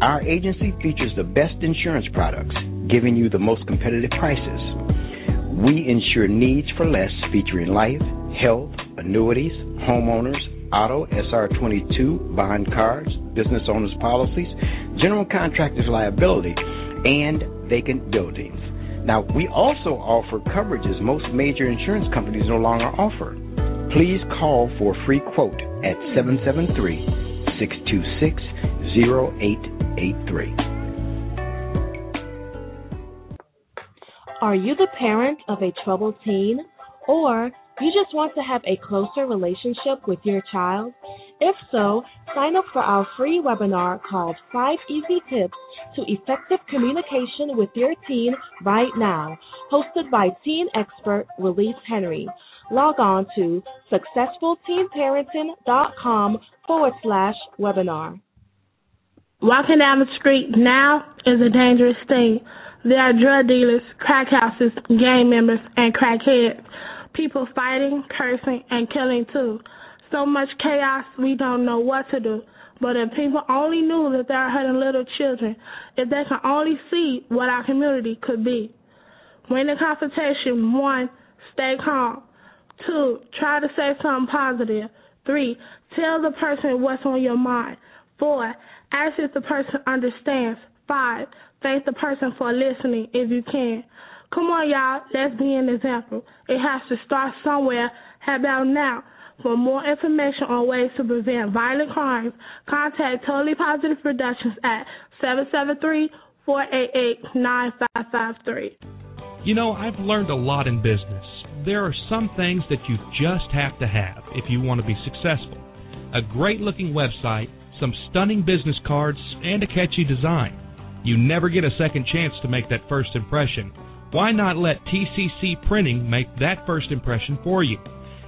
Our agency features the best insurance products, giving you the most competitive prices. We insure needs for less, featuring life, health, annuities, homeowners, auto, SR22, bond cards, business owners policies, general contractors liability, and vacant buildings. Now, we also offer coverages most major insurance companies no longer offer. Please call for a free quote at 773 626 0883. Are you the parent of a troubled teen? Or you just want to have a closer relationship with your child? If so, sign up for our free webinar called 5 Easy Tips to Effective Communication with Your Teen right now, hosted by teen expert Release Henry. Log on to successfulteenparenting.com forward slash webinar. Walking down the street now is a dangerous thing. There are drug dealers, crack houses, gang members, and crackheads. People fighting, cursing, and killing too. So much chaos, we don't know what to do. But if people only knew that they are hurting little children, if they can only see what our community could be. Win the confrontation. One, stay calm. Two, try to say something positive. Three, tell the person what's on your mind. Four, ask if the person understands. Five, thank the person for listening if you can. Come on, y'all, let's be an example. It has to start somewhere. How about now? For more information on ways to prevent violent crimes, contact Totally Positive Productions at 773-488-9553. You know, I've learned a lot in business. There are some things that you just have to have if you want to be successful. A great looking website, some stunning business cards, and a catchy design. You never get a second chance to make that first impression. Why not let TCC Printing make that first impression for you?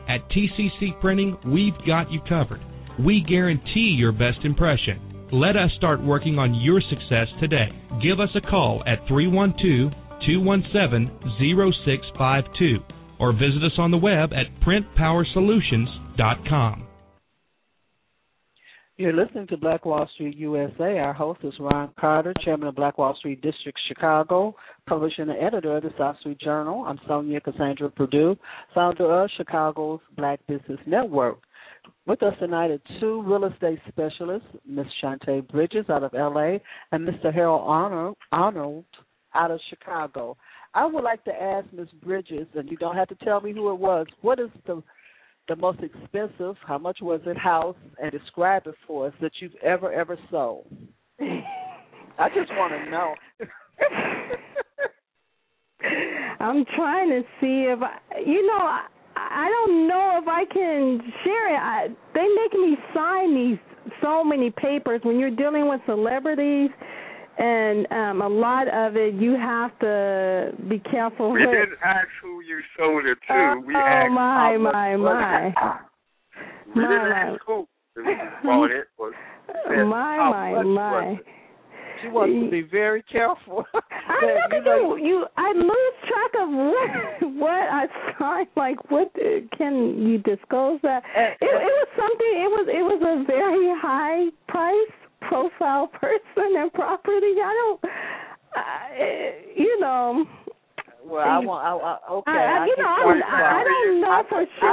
At TCC Printing, we've got you covered. We guarantee your best impression. Let us start working on your success today. Give us a call at 312 217 0652 or visit us on the web at printpowersolutions.com. You're listening to Black Wall Street USA. Our host is Ron Carter, chairman of Black Wall Street District Chicago, publisher and editor of the South Street Journal. I'm Sonia Cassandra Purdue, founder of Chicago's Black Business Network. With us tonight are two real estate specialists, Ms. Chantay Bridges out of LA and Mr. Harold Arnold, out of Chicago. I would like to ask Ms. Bridges, and you don't have to tell me who it was, what is the the most expensive, how much was it, house, and describe it for us that you've ever, ever sold. I just want to know. I'm trying to see if I, you know, I, I don't know if I can share it. I, they make me sign these so many papers when you're dealing with celebrities and um a lot of it you have to be careful We with. didn't ask who you sold it to. Oh, we oh, asked my, my, my. We My, didn't my. ask who bought it. But said, my my my. She wants to be very careful. I that, never you. You, I lose track of what what I signed. Like, what uh, can you disclose that? It, it was something. It was it was a very high price profile person and property. I don't. I, you know. Well, I want. I, I, okay. I, I you get know, I'm, I don't know I, for sure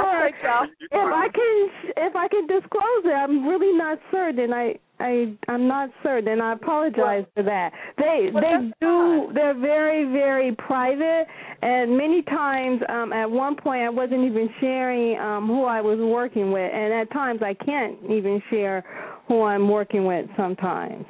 I'll- if I can if I can disclose it. I'm really not certain. I I I'm not certain. I apologize for that. They Well, they do. They're very very private, and many times um at one point I wasn't even sharing um who I was working with, and at times I can't even share who I'm working with sometimes.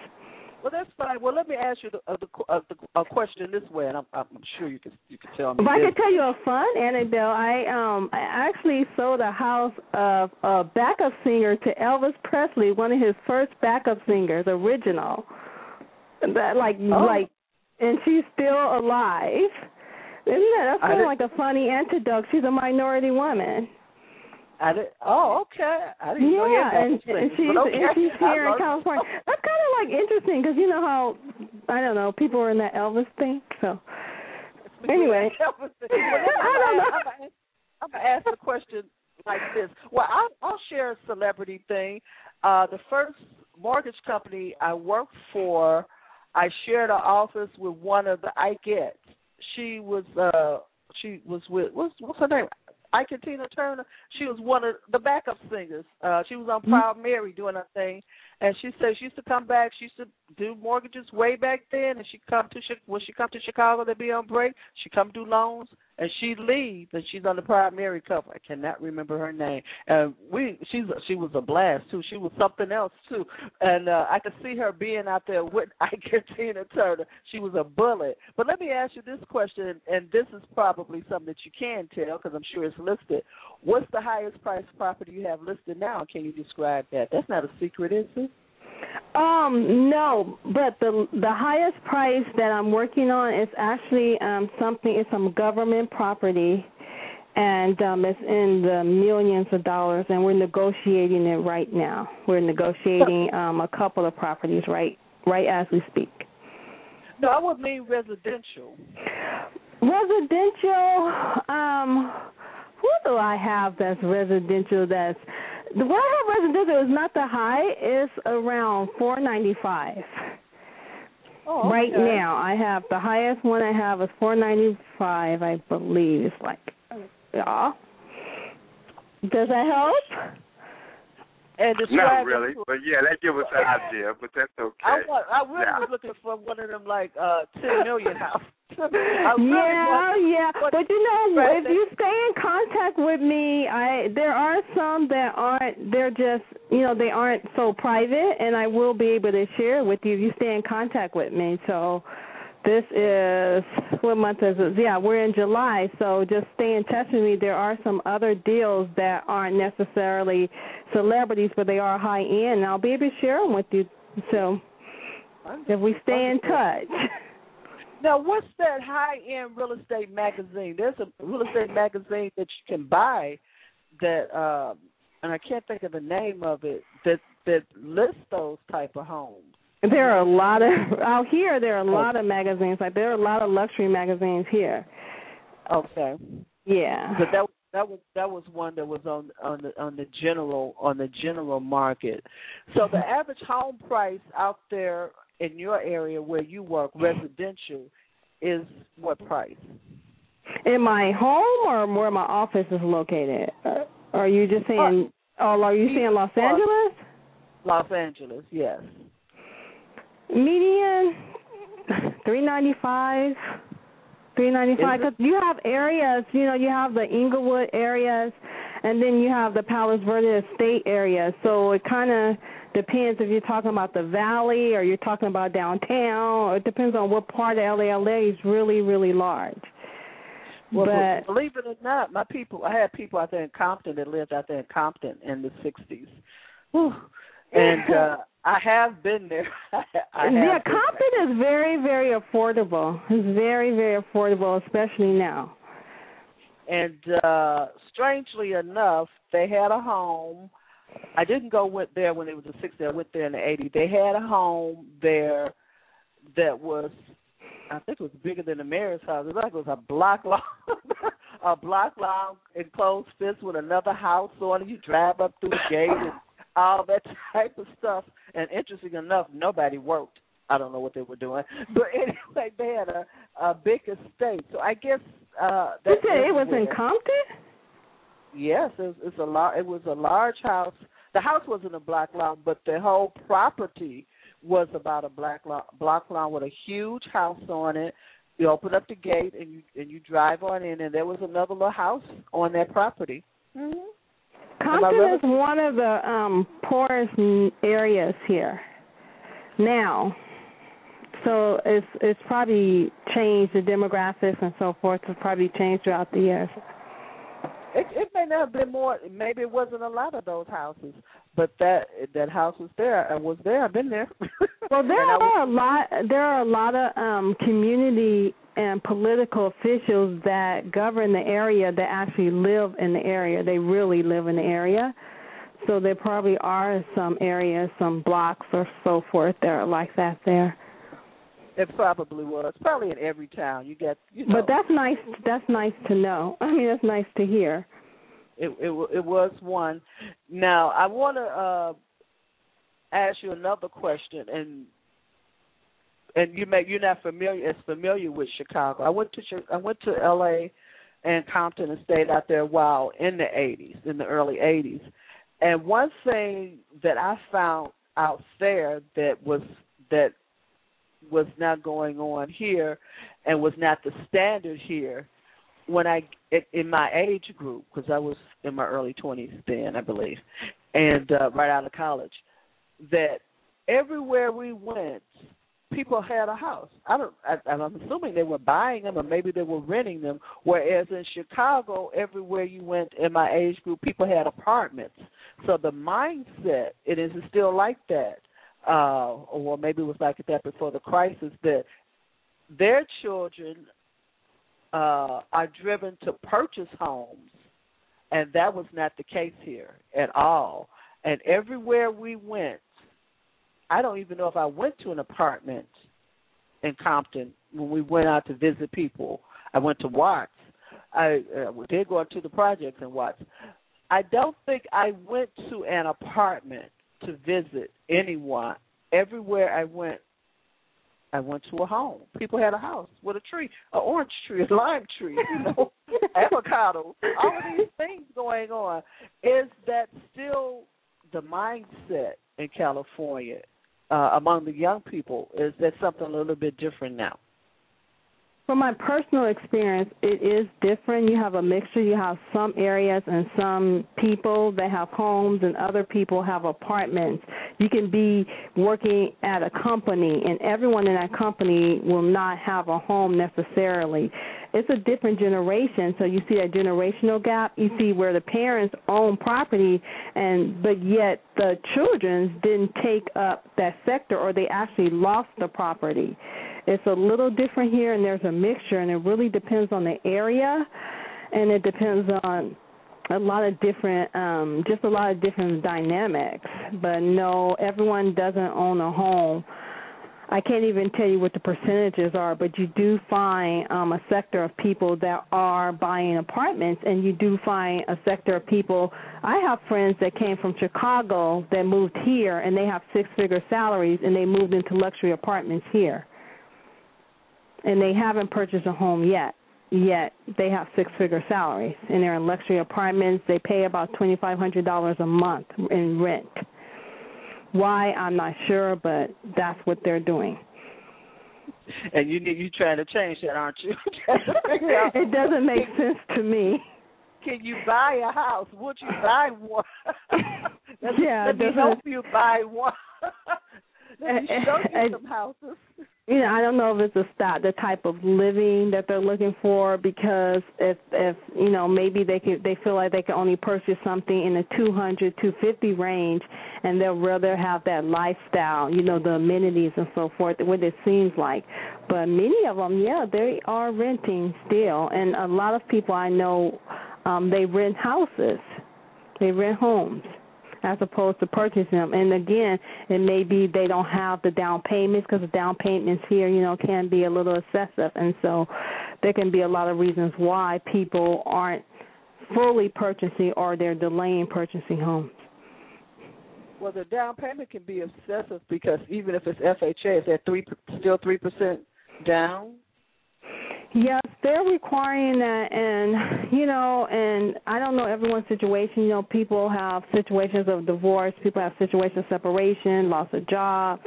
Well, that's fine. Well, let me ask you the, uh, the, uh, the a question this way, and I'm, I'm sure you can you can tell me. If I this. could tell you a fun anecdote, I um I actually sold a house of a backup singer to Elvis Presley, one of his first backup singers, original. That like Oh. like, and she's still alive. Isn't that that's kind of like a funny antidote? She's a minority woman. I did, oh, okay. I didn't know Yeah, had and, and she's okay. and she's here in California. That's kind of like interesting because you know how I don't know people are in that Elvis thing. So anyway, Well, I don't know. I'm gonna, I'm gonna ask the question like this. Well, I'll, I'll share a celebrity thing. Uh, the first mortgage company I worked for, I shared an office with one of the I get. She was uh she was with what's what's her name? And Tina Turner. She was one of the backup singers. Uh she was on Proud Mary doing her thing and she said she used to come back, she used to do mortgages way back then and she come to when she come to Chicago to be on break, she come do loans and she leave and she's on the Proud Mary cover. I cannot remember her name. And we she's she was a blast too. She was something else too. And uh I could see her being out there with Ike and Tina Turner. She was a bullet. But let me ask you this question and this is probably something that you can tell because I'm sure it's listed. What's the highest price property you have listed now? Can you describe that? That's not a secret, is it? Um, no, but the the highest price that I'm working on is actually um something it's some government property and um it's in the millions of dollars and we're negotiating it right now. We're negotiating um a couple of properties right right as we speak. No, I would mean residential. Residential, um who do I have that's residential that's the one I have residential is not the high, it's around four ninety five. Oh, Right okay. now, I have the highest one I have is four ninety five. I believe it's like, yeah. Does that help? And Not describe really, but yeah, that give us an idea. But that's okay. I want. I really Yeah. was looking for one of them like uh ten million house. I really yeah, want- yeah. But you know, Right. if you stay in contact with me, I there are some that aren't. They're just you know they aren't so private, and I will be able to share with you if you stay in contact with me. So. This is what month is it? Yeah, we're in July, so just stay in touch with me. There are some other deals that aren't necessarily celebrities, but they are high end. And I'll be able to share them with you. So if we stay in touch. Now, what's that high-end real estate magazine? There's a real estate magazine that you can buy that, um, and I can't think of the name of it. That that lists those type of homes. There are a lot of out here. There are a lot of magazines. Like there are a lot of luxury magazines here. Okay. Yeah. But that that was that was one that was on on the on the general on the general market. So the average home price out there in your area where you work, residential, is what price? In my home or where my office is located? Uh, Are you just saying? Oh, are you saying Los Angeles? Los Angeles, yes. Median three ninety five. Three ninety five. Because you have areas, you know, you have the Inglewood areas, and then you have the Palos Verdes Estate area. So it kind of depends if you're talking about the valley or you're talking about downtown. Or it depends on what part of LA. LA is really, really large. Well, but believe it or not, my people, I had people out there in Compton that lived out there in Compton in the '60s, and uh, I have been there. Yeah, Compton is very, very affordable. It's very, very affordable, especially now. And uh strangely enough, they had a home. I didn't go with there when it was the '60s. I went there in the '80s. They had a home there that was, I think it was bigger than the mayor's house. It was like it was a block long, a block long enclosed fence with another house on it. You drive up through the gate and all that type of stuff. And interesting enough, nobody worked I don't know what they were doing, but anyway, they had a, a big estate. So I guess uh, You that's said it was in. Compton? Yes, it was, it's a lar- It was a large house. The house wasn't a block long, but the whole property was about a black lo- block long with a huge house on it. You open up the gate and you and you drive on in, and there was another little house on that property. Mm-hmm. Compton is one of the um poorest areas here now. So it's it's probably changed the demographics and so forth. It's probably changed throughout the years. It, it may not have been more. Maybe it wasn't a lot of those houses, but that that house was there. I was there. I've been there. Well, there are a lot. There are a lot of um, community and political officials that govern the area that actually live in the area. They really live in the area. So there probably are some areas, some blocks or so forth that are like that there. It probably was. Probably in every town. You get. You know, But that's nice. That's nice to know. I mean, that's nice to hear. It it it was one. Now I want to uh, ask you another question, and and you may you're not familiar as familiar with Chicago. I went to I went to L.A. and Compton and stayed out there a while in the '80s, in the early '80s. And one thing that I found out there that was that was not going on here, and was not the standard here when I in- my age group because I was in my early twenties then I believe, and uh, right out of college, that everywhere we went, people had a house. I don't. I, I'm assuming they were buying them or maybe they were renting them. Whereas in Chicago, everywhere you went in my age group, people had apartments. So the mindset it is still like that, uh, or maybe it was like that before the crisis that their children uh, are driven to purchase homes, and that was not the case here at all. And everywhere we went, I don't even know if I went to an apartment in Compton when we went out to visit people. I went to Watts. I uh, did go to the projects in Watts. I don't think I went to an apartment to visit anyone. Everywhere I went, I went to a home. People had a house with a tree, an orange tree, a lime tree, you know, avocado, all of these things going on. Is that still the mindset in California uh, among the young people? Is that something a little bit different now? From my personal experience, it is different. You have a mixture. You have some areas and some people that have homes, and other people have apartments. You can be working at a company, and everyone in that company will not have a home necessarily. It's a different generation, so you see that generational gap. You see where the parents own property, and but yet the children didn't take up that sector, or they actually lost the property. It's a little different here, and there's a mixture, and it really depends on the area, and it depends on a lot of different, um, just a lot of different dynamics. But no, everyone doesn't own a home. I can't even tell you what the percentages are, but you do find um, a sector of people that are buying apartments, and you do find a sector of people. I have friends that came from Chicago that moved here, and they have six-figure salaries, and they moved into luxury apartments here and they haven't purchased a home yet. Yet they have six figure salaries and they're in luxury apartments. They pay about twenty five hundred dollars a month in rent. Why I'm not sure, but that's what they're doing. And you need you trying to change that, aren't you? it doesn't make sense to me. Can you buy a house? Would you buy one? Yeah, let me help you buy one. Let me show you some houses. you know, I don't know if it's a style, the type of living that they're looking for because if if you know maybe they could they feel like they can only purchase something in the two hundred two fifty range, and they'll rather have that lifestyle, you know, the amenities and so forth. What it seems like, but many of them, yeah, they are renting still, and a lot of people I know, um, they rent houses, they rent homes as opposed to purchasing them. And again, it may be they don't have the down payments because the down payments here, you know, can be a little excessive, and so there can be a lot of reasons why people aren't fully purchasing or they're delaying purchasing homes. Well, the down payment can be excessive because even if it's FHA, is that three still three percent down? Yes, they're requiring that, and you know, and I don't know everyone's situation. You know, people have situations of divorce, people have situations of separation, loss of job,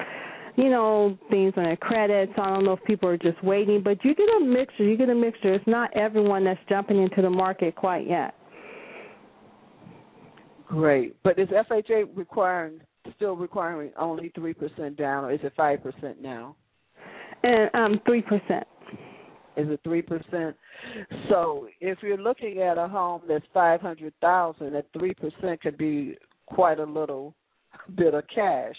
you know, things on their credit. So I don't know if people are just waiting, but you get a mixture. You get a mixture. It's not everyone that's jumping into the market quite yet. Great, but is FHA requiring still requiring only three percent down, or is it five percent now? And um, three percent. Is it three percent? So if you're looking at a home that's five hundred thousand, at three percent could be quite a little bit of cash.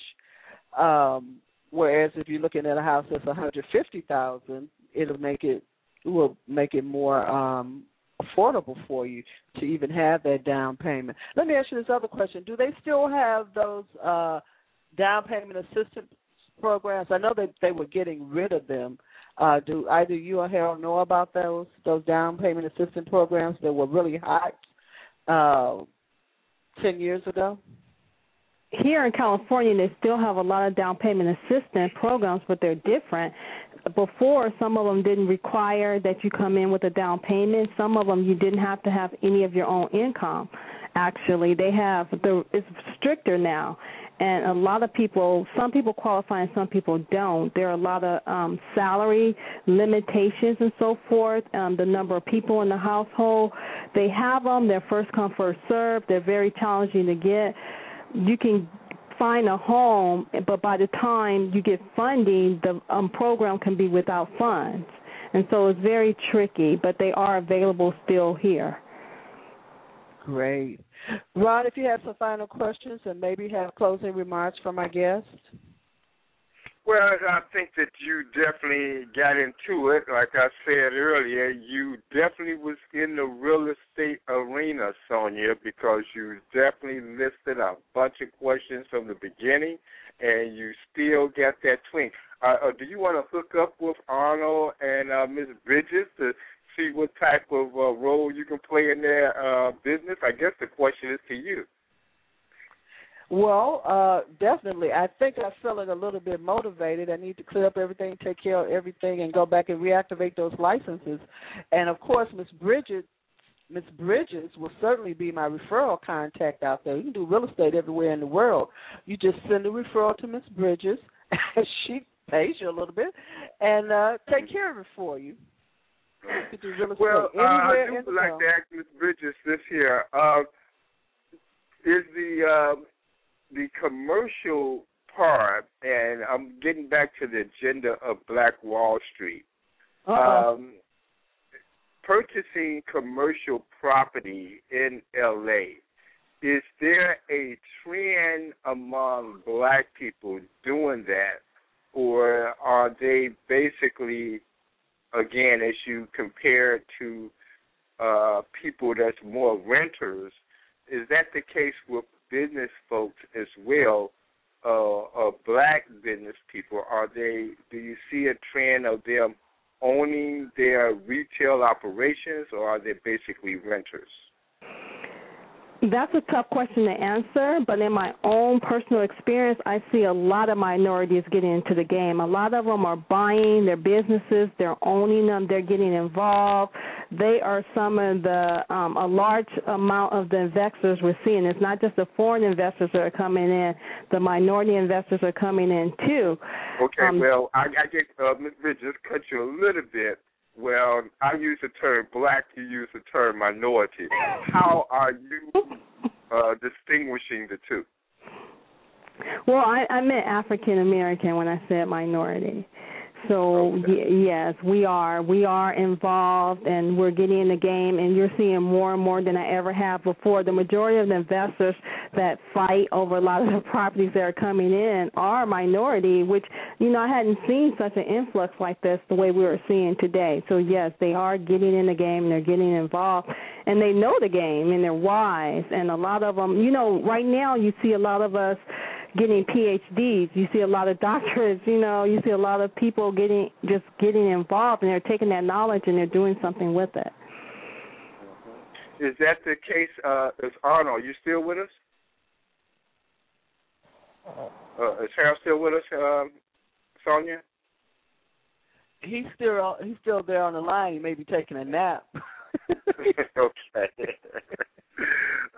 Um, whereas if you're looking at a house that's one hundred fifty thousand, it'll make it will make it more um affordable for you to even have that down payment. Let me ask you this other question: Do they still have those uh down payment assistance programs? I know that they were getting rid of them. Uh, do either you or Harold know about those those down payment assistance programs that were really hot uh, ten years ago? Here in California, they still have a lot of down payment assistance programs, but they're different. Before some of them didn't require that you come in with a down payment. Some of them you didn't have to have any of your own income actually. They have the it's stricter now and a lot of people some people qualify and some people don't there are a lot of um salary limitations and so forth um the number of people in the household they have them they're first come first served they're very challenging to get you can find a home, but by the time you get funding, the um, program can be without funds. And so it's very tricky, but they are available still here. Great. Ron, if you have some final questions and maybe have closing remarks from my guest. Well, I think that you definitely got into it. Like I said earlier, you definitely was in the real estate arena, Sonia, because you definitely listed a bunch of questions from the beginning, and you still get that twink. Uh, uh, do you want to hook up with Arnold and uh, Ms. Bridges to see what type of uh, role you can play in their uh, business? I guess the question is to you. Well, uh, definitely. I think I'm feeling a little bit motivated. I need to clear up everything, take care of everything, and go back and reactivate those licenses. And of course, Miss Bridget, Miss Bridges will certainly be my referral contact out there. You can do real estate everywhere in the world. You just send a referral to Miss Bridges, and she pays you a little bit, and uh, take care of it for you. you do real estate well, uh, I do in like to ask Miss Bridges this here. Uh, is the uh, the commercial part, and I'm getting back to the agenda of Black Wall Street. Um, purchasing commercial property in LA, is there a trend among black people doing that, or are they basically, again, as you compare to uh, people that's more renters, is that the case with business folks as well? Uh, uh, black business people, are they? Do you see a trend of them owning their retail operations, or are they basically renters? That's a tough question to answer, but in my own personal experience, I see a lot of minorities getting into the game. A lot of them are buying their businesses, they're owning them, they're getting involved. They are some of the um, a large amount of the investors we're seeing. It's not just the foreign investors that are coming in; the minority investors are coming in too. Okay, Um, well, I, I get uh, Ms. Bridges cut you a little bit. Well, I use the term black, you use the term minority. How are you uh, distinguishing the two? Well, I, I meant African American when I said minority. So y- yes, we are we are involved and we're getting in the game and you're seeing more and more than I ever have before. The majority of the investors that fight over a lot of the properties that are coming in are minority, which you know I hadn't seen such an influx like this the way we were seeing today. So yes, they are getting in the game and they're getting involved and they know the game and they're wise and a lot of them, you know, right now you see a lot of us getting PhDs. You see a lot of doctors, You know, you see a lot of people getting just getting involved, and they're taking that knowledge and they're doing something with it. Is that the case? Uh, is Arnold, you still with us? Uh, is Harold still with us, um, Sonia? He's still he's still there on the line. He may be taking a nap. okay.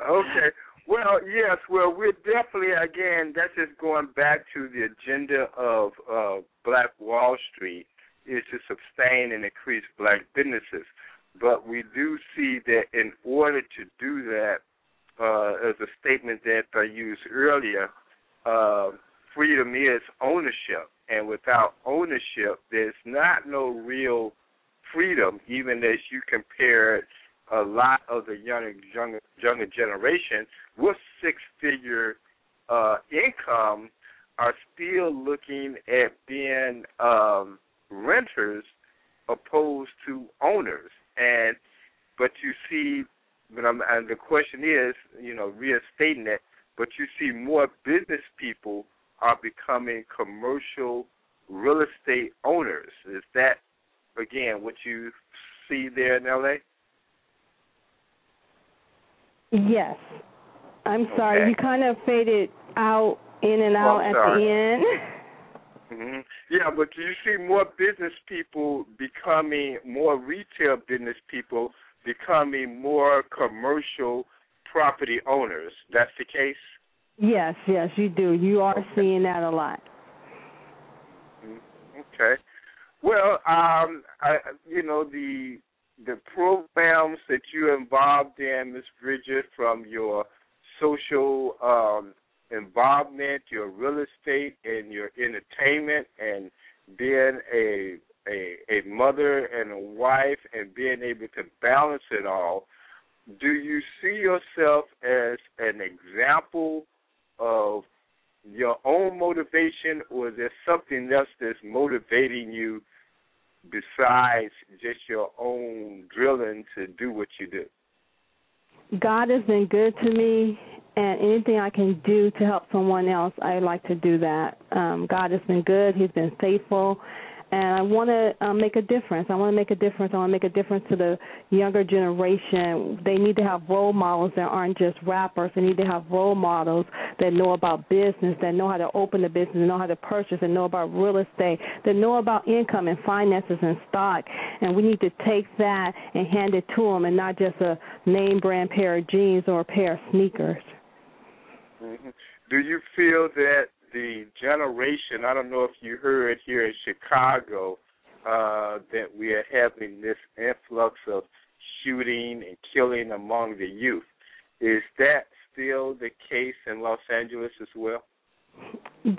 okay. Well, yes. Well, we're definitely again. That's just going back to the agenda of uh, Black Wall Street is to sustain and increase black businesses. But we do see that in order to do that, uh, as a statement that I used earlier, uh, freedom is ownership, and without ownership, there's not no real freedom. Even as you compare a lot of the younger younger, younger generation with six-figure uh, income are still looking at being um, renters opposed to owners. And but you see, but I'm, and the question is, you know, reinstating it. But you see more business people are becoming commercial real estate owners. Is that again what you see there in LA? Yes. I'm sorry, Okay. you kind of faded out in and Oh, out I'm at sorry. the end. Mm-hmm. Yeah, but do you see more business people becoming more retail business people becoming more commercial property owners? That's the case. Yes, yes, you do. You are seeing that a lot. Okay. Well, um, I, you know the the programs that you're involved in, Ms. Bridget, from your social um, involvement, your real estate, and your entertainment, and being a a a mother and a wife, and being able to balance it all. Do you see yourself as an example of your own motivation, or is there something else that's motivating you besides just your own drilling to do what you do? God has been good to me, and anything I can do to help someone else, I like to do that. Um, God has been good. He's been faithful, and I want to um, make a difference. I want to make a difference. I want to make a difference to the younger generation. They need to have role models that aren't just rappers. They need to have role models that know about business, that know how to open a business, that know how to purchase, and know about real estate, that know about income and finances and stock. And we need to take that and hand it to them, and not just a name brand pair of jeans or a pair of sneakers. hmm Do you feel that the generation, I don't know if you heard here in Chicago, uh, that we are having this influx of shooting and killing among the youth. Is that still the case in Los Angeles as well?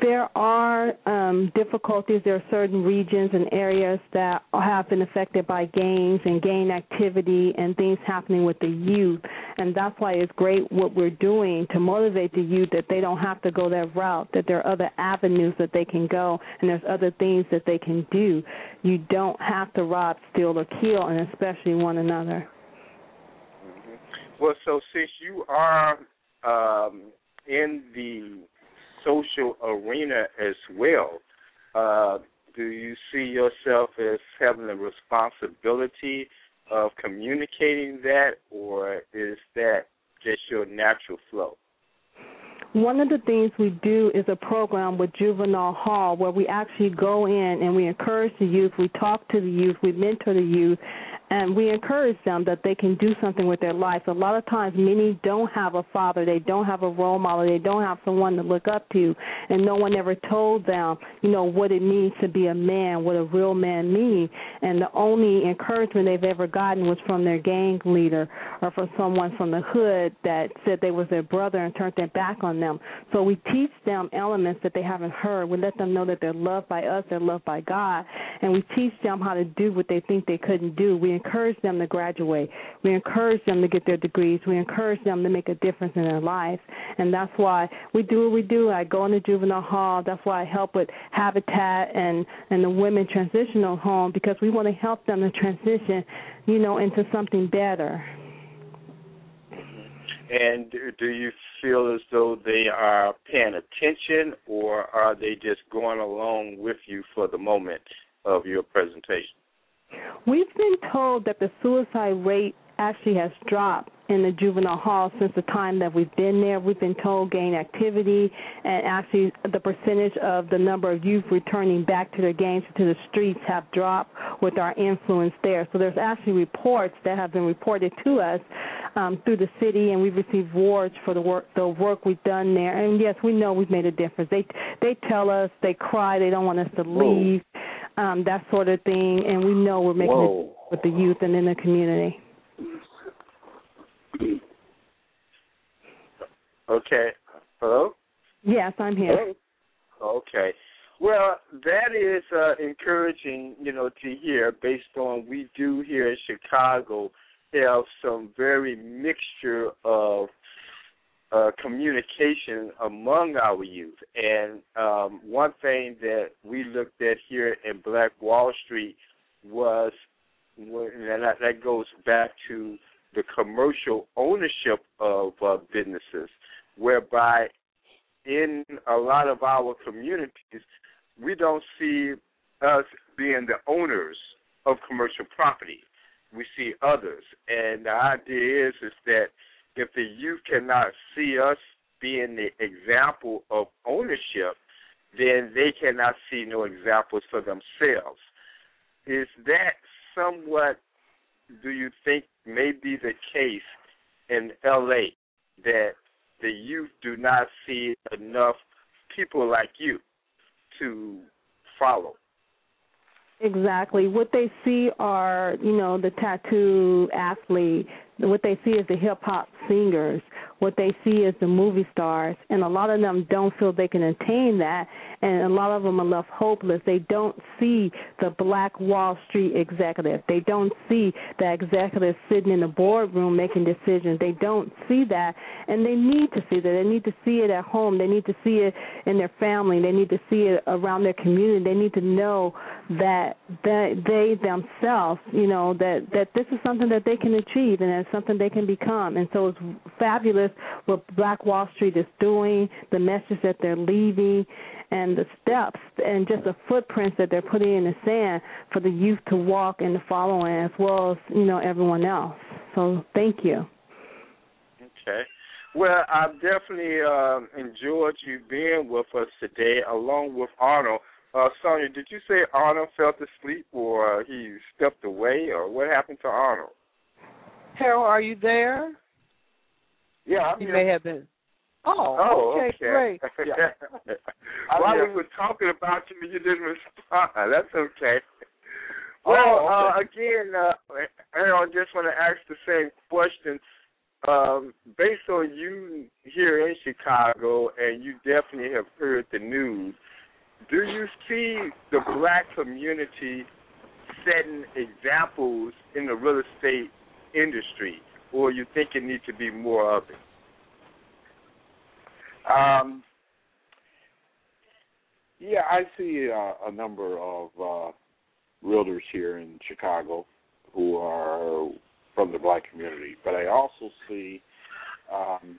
There are um, difficulties. There are certain regions and areas that have been affected by gangs and gang activity and things happening with the youth. And that's why it's great what we're doing to motivate the youth that they don't have to go that route, that there are other avenues that they can go, and there's other things that they can do. You don't have to rob, steal, or kill, and especially one another. Well, so since you are um, in the social arena as well, uh, do you see yourself as having the responsibility of communicating that, or is that just your natural flow? One of the things we do is a program with Juvenile Hall where we actually go in and we encourage the youth, we talk to the youth, we mentor the youth, and we encourage them that they can do something with their life. A lot of times, many don't have a father, they don't have a role model, they don't have someone to look up to, and no one ever told them, you know, what it means to be a man, what a real man means. And the only encouragement they've ever gotten was from their gang leader or from someone from the hood that said they was their brother and turned their back on them. So we teach them elements that they haven't heard. We let them know that they're loved by us, they're loved by God, and we teach them how to do what they think they couldn't do. We encourage them to graduate. We encourage them to get their degrees. We encourage them to make a difference in their lives. And that's why we do what we do. I go into juvenile hall. That's why I help with Habitat and, and the women transitional home because we want to help them to transition, you know, into something better. And do- do you feel as though they are paying attention, or are they just going along with you for the moment of your presentation? We've been told that the suicide rate actually has dropped in the juvenile hall since the time that we've been there. We've been told gang activity, and actually the percentage of the number of youth returning back to their gangs to the streets have dropped with our influence there. So there's actually reports that have been reported to us um, through the city, and we've received awards for the work the work we've done there. And yes, we know we've made a difference. They they tell us they cry, they don't want us to leave, um, that sort of thing, and we know we're making Whoa. it with the youth and in the community. Okay. Hello? Yes, I'm here. Okay. Well, that is uh, encouraging, you know, to hear based on we do here in Chicago have some very mixture of uh, communication among our youth. And um, one thing that we looked at here in Black Wall Street was, and that, that goes back to the commercial ownership of uh, businesses, whereby in a lot of our communities, we don't see us being the owners of commercial property. We see others, and the idea is is that if the youth cannot see us being the example of ownership, then they cannot see no examples for themselves. Is that somewhat, do you think, may be the case in LA that the youth do not see enough people like you to follow? Exactly. What they see are, you know, the tattoo athlete. What they see is the hip hop singers. What they see is the movie stars. And a lot of them don't feel they can attain that. And a lot of them are left hopeless. They don't see the Black Wall Street executive. They don't see the executive sitting in the boardroom making decisions. They don't see that. And they need to see that. They need to see it at home. They need to see it in their family. They need to see it around their community. They need to know that that they themselves, you know, that that this is something that they can achieve and it's something they can become. And so it's fabulous what Black Wall Street is doing, the message that they're leaving, and the steps and just the footprints that they're putting in the sand for the youth to walk and to follow in, as well as you know everyone else. So thank you. Okay. Well, I've definitely um, enjoyed you being with us today, along with Arnold. Uh, Sonia, did you say Arnold fell asleep or uh, he stepped away, or what happened to Arnold? Harold, are you there? Yeah, I'm You here. may have been. Oh, Oh, okay, great. Yeah. While we were talking about you, you didn't respond. That's okay. Oh, Well, okay. uh, again, uh, Harold, just want to ask the same question. Um, based on you here in Chicago, and you definitely have heard the news, do you see the black community setting examples in the real estate industry, or you think it needs to be more of it? Um, yeah, I see uh, a number of uh, realtors here in Chicago who are from the black community, but I also see um,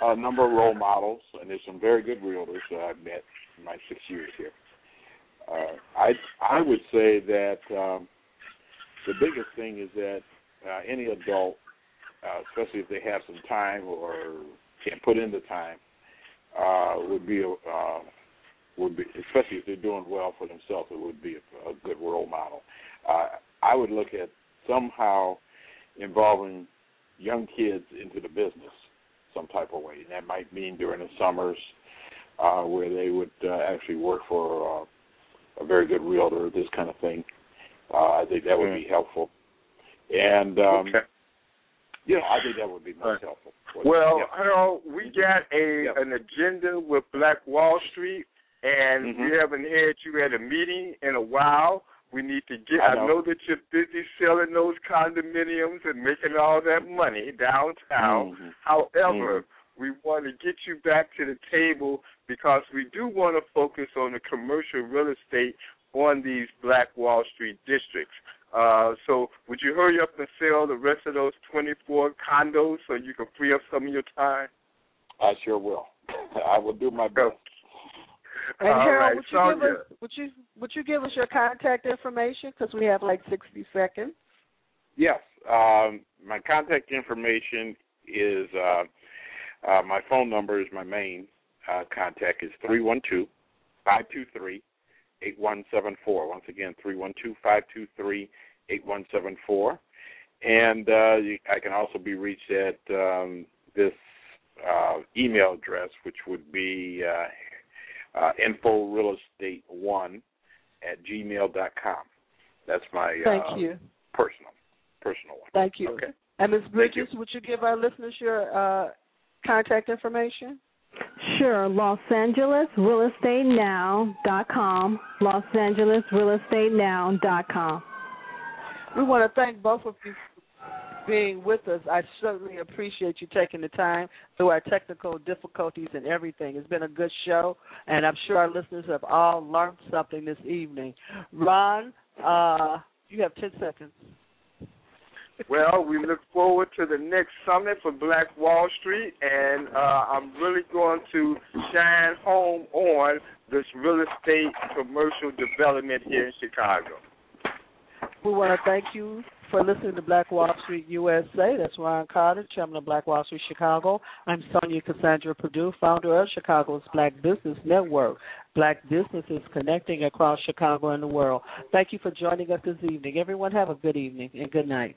a number of role models, and there's some very good realtors that I've met in my six years here. Uh, I I would say that um, the biggest thing is that uh, any adult, uh, especially if they have some time or can put in the time, uh, would be a uh, would be especially if they're doing well for themselves, it would be a, a good role model. Uh, I would look at somehow involving young kids into the business some type of way. And that might mean during the summers uh, where they would uh, actually work for uh, a very good realtor, this kind of thing. Uh, I think that would be helpful. And um, Okay. you know, I think that would be most helpful. Well, Yeah. Harold, we got a an agenda with Black Wall Street, and Mhm. we haven't had you at a meeting in a while. We need to get. I I know. know that you're busy selling those condominiums and making all that money downtown. Mhm. However, we want to get you back to the table because we do want to focus on the commercial real estate on these Black Wall Street districts. Uh, so would you hurry up and sell the rest of those 24 condos so you can free up some of your time? I sure will. I will do my best. And All Harold, right, would you give us would you would you give us your contact information because we have like sixty seconds. Yes. Um, my contact information is uh, uh, my phone number is my main uh, contact is three one two five two three eight one seven four. Once again, three one two five two three eight one seven four. And uh, I can also be reached at um, this uh, email address, which would be uh, uh, info real estate one at gmail dot com. That's my Thank uh, you. personal personal one. Thank you. Okay. And Ms. Bridges, would you give our listeners your uh, contact information? Sure. Los Angeles Real Estate Now dot com. Los Angeles Real Estate Now dot com. We want to thank both of you for being with us. I certainly appreciate you taking the time through our technical difficulties and everything. It's been a good show, and I'm sure our listeners have all learned something this evening. Ron, uh, you have 10 seconds. Well, we look forward to the next summit for Black Wall Street, and uh, I'm really going to shine home on this real estate commercial development here in Chicago. We want to thank you for listening to Black Wall Street USA. That's Ron Carter, Chairman of Black Wall Street Chicago. I'm Sonia Cassandra Purdue, founder of Chicago's Black Business Network. Black businesses connecting across Chicago and the world. Thank you for joining us this evening. Everyone have a good evening and good night.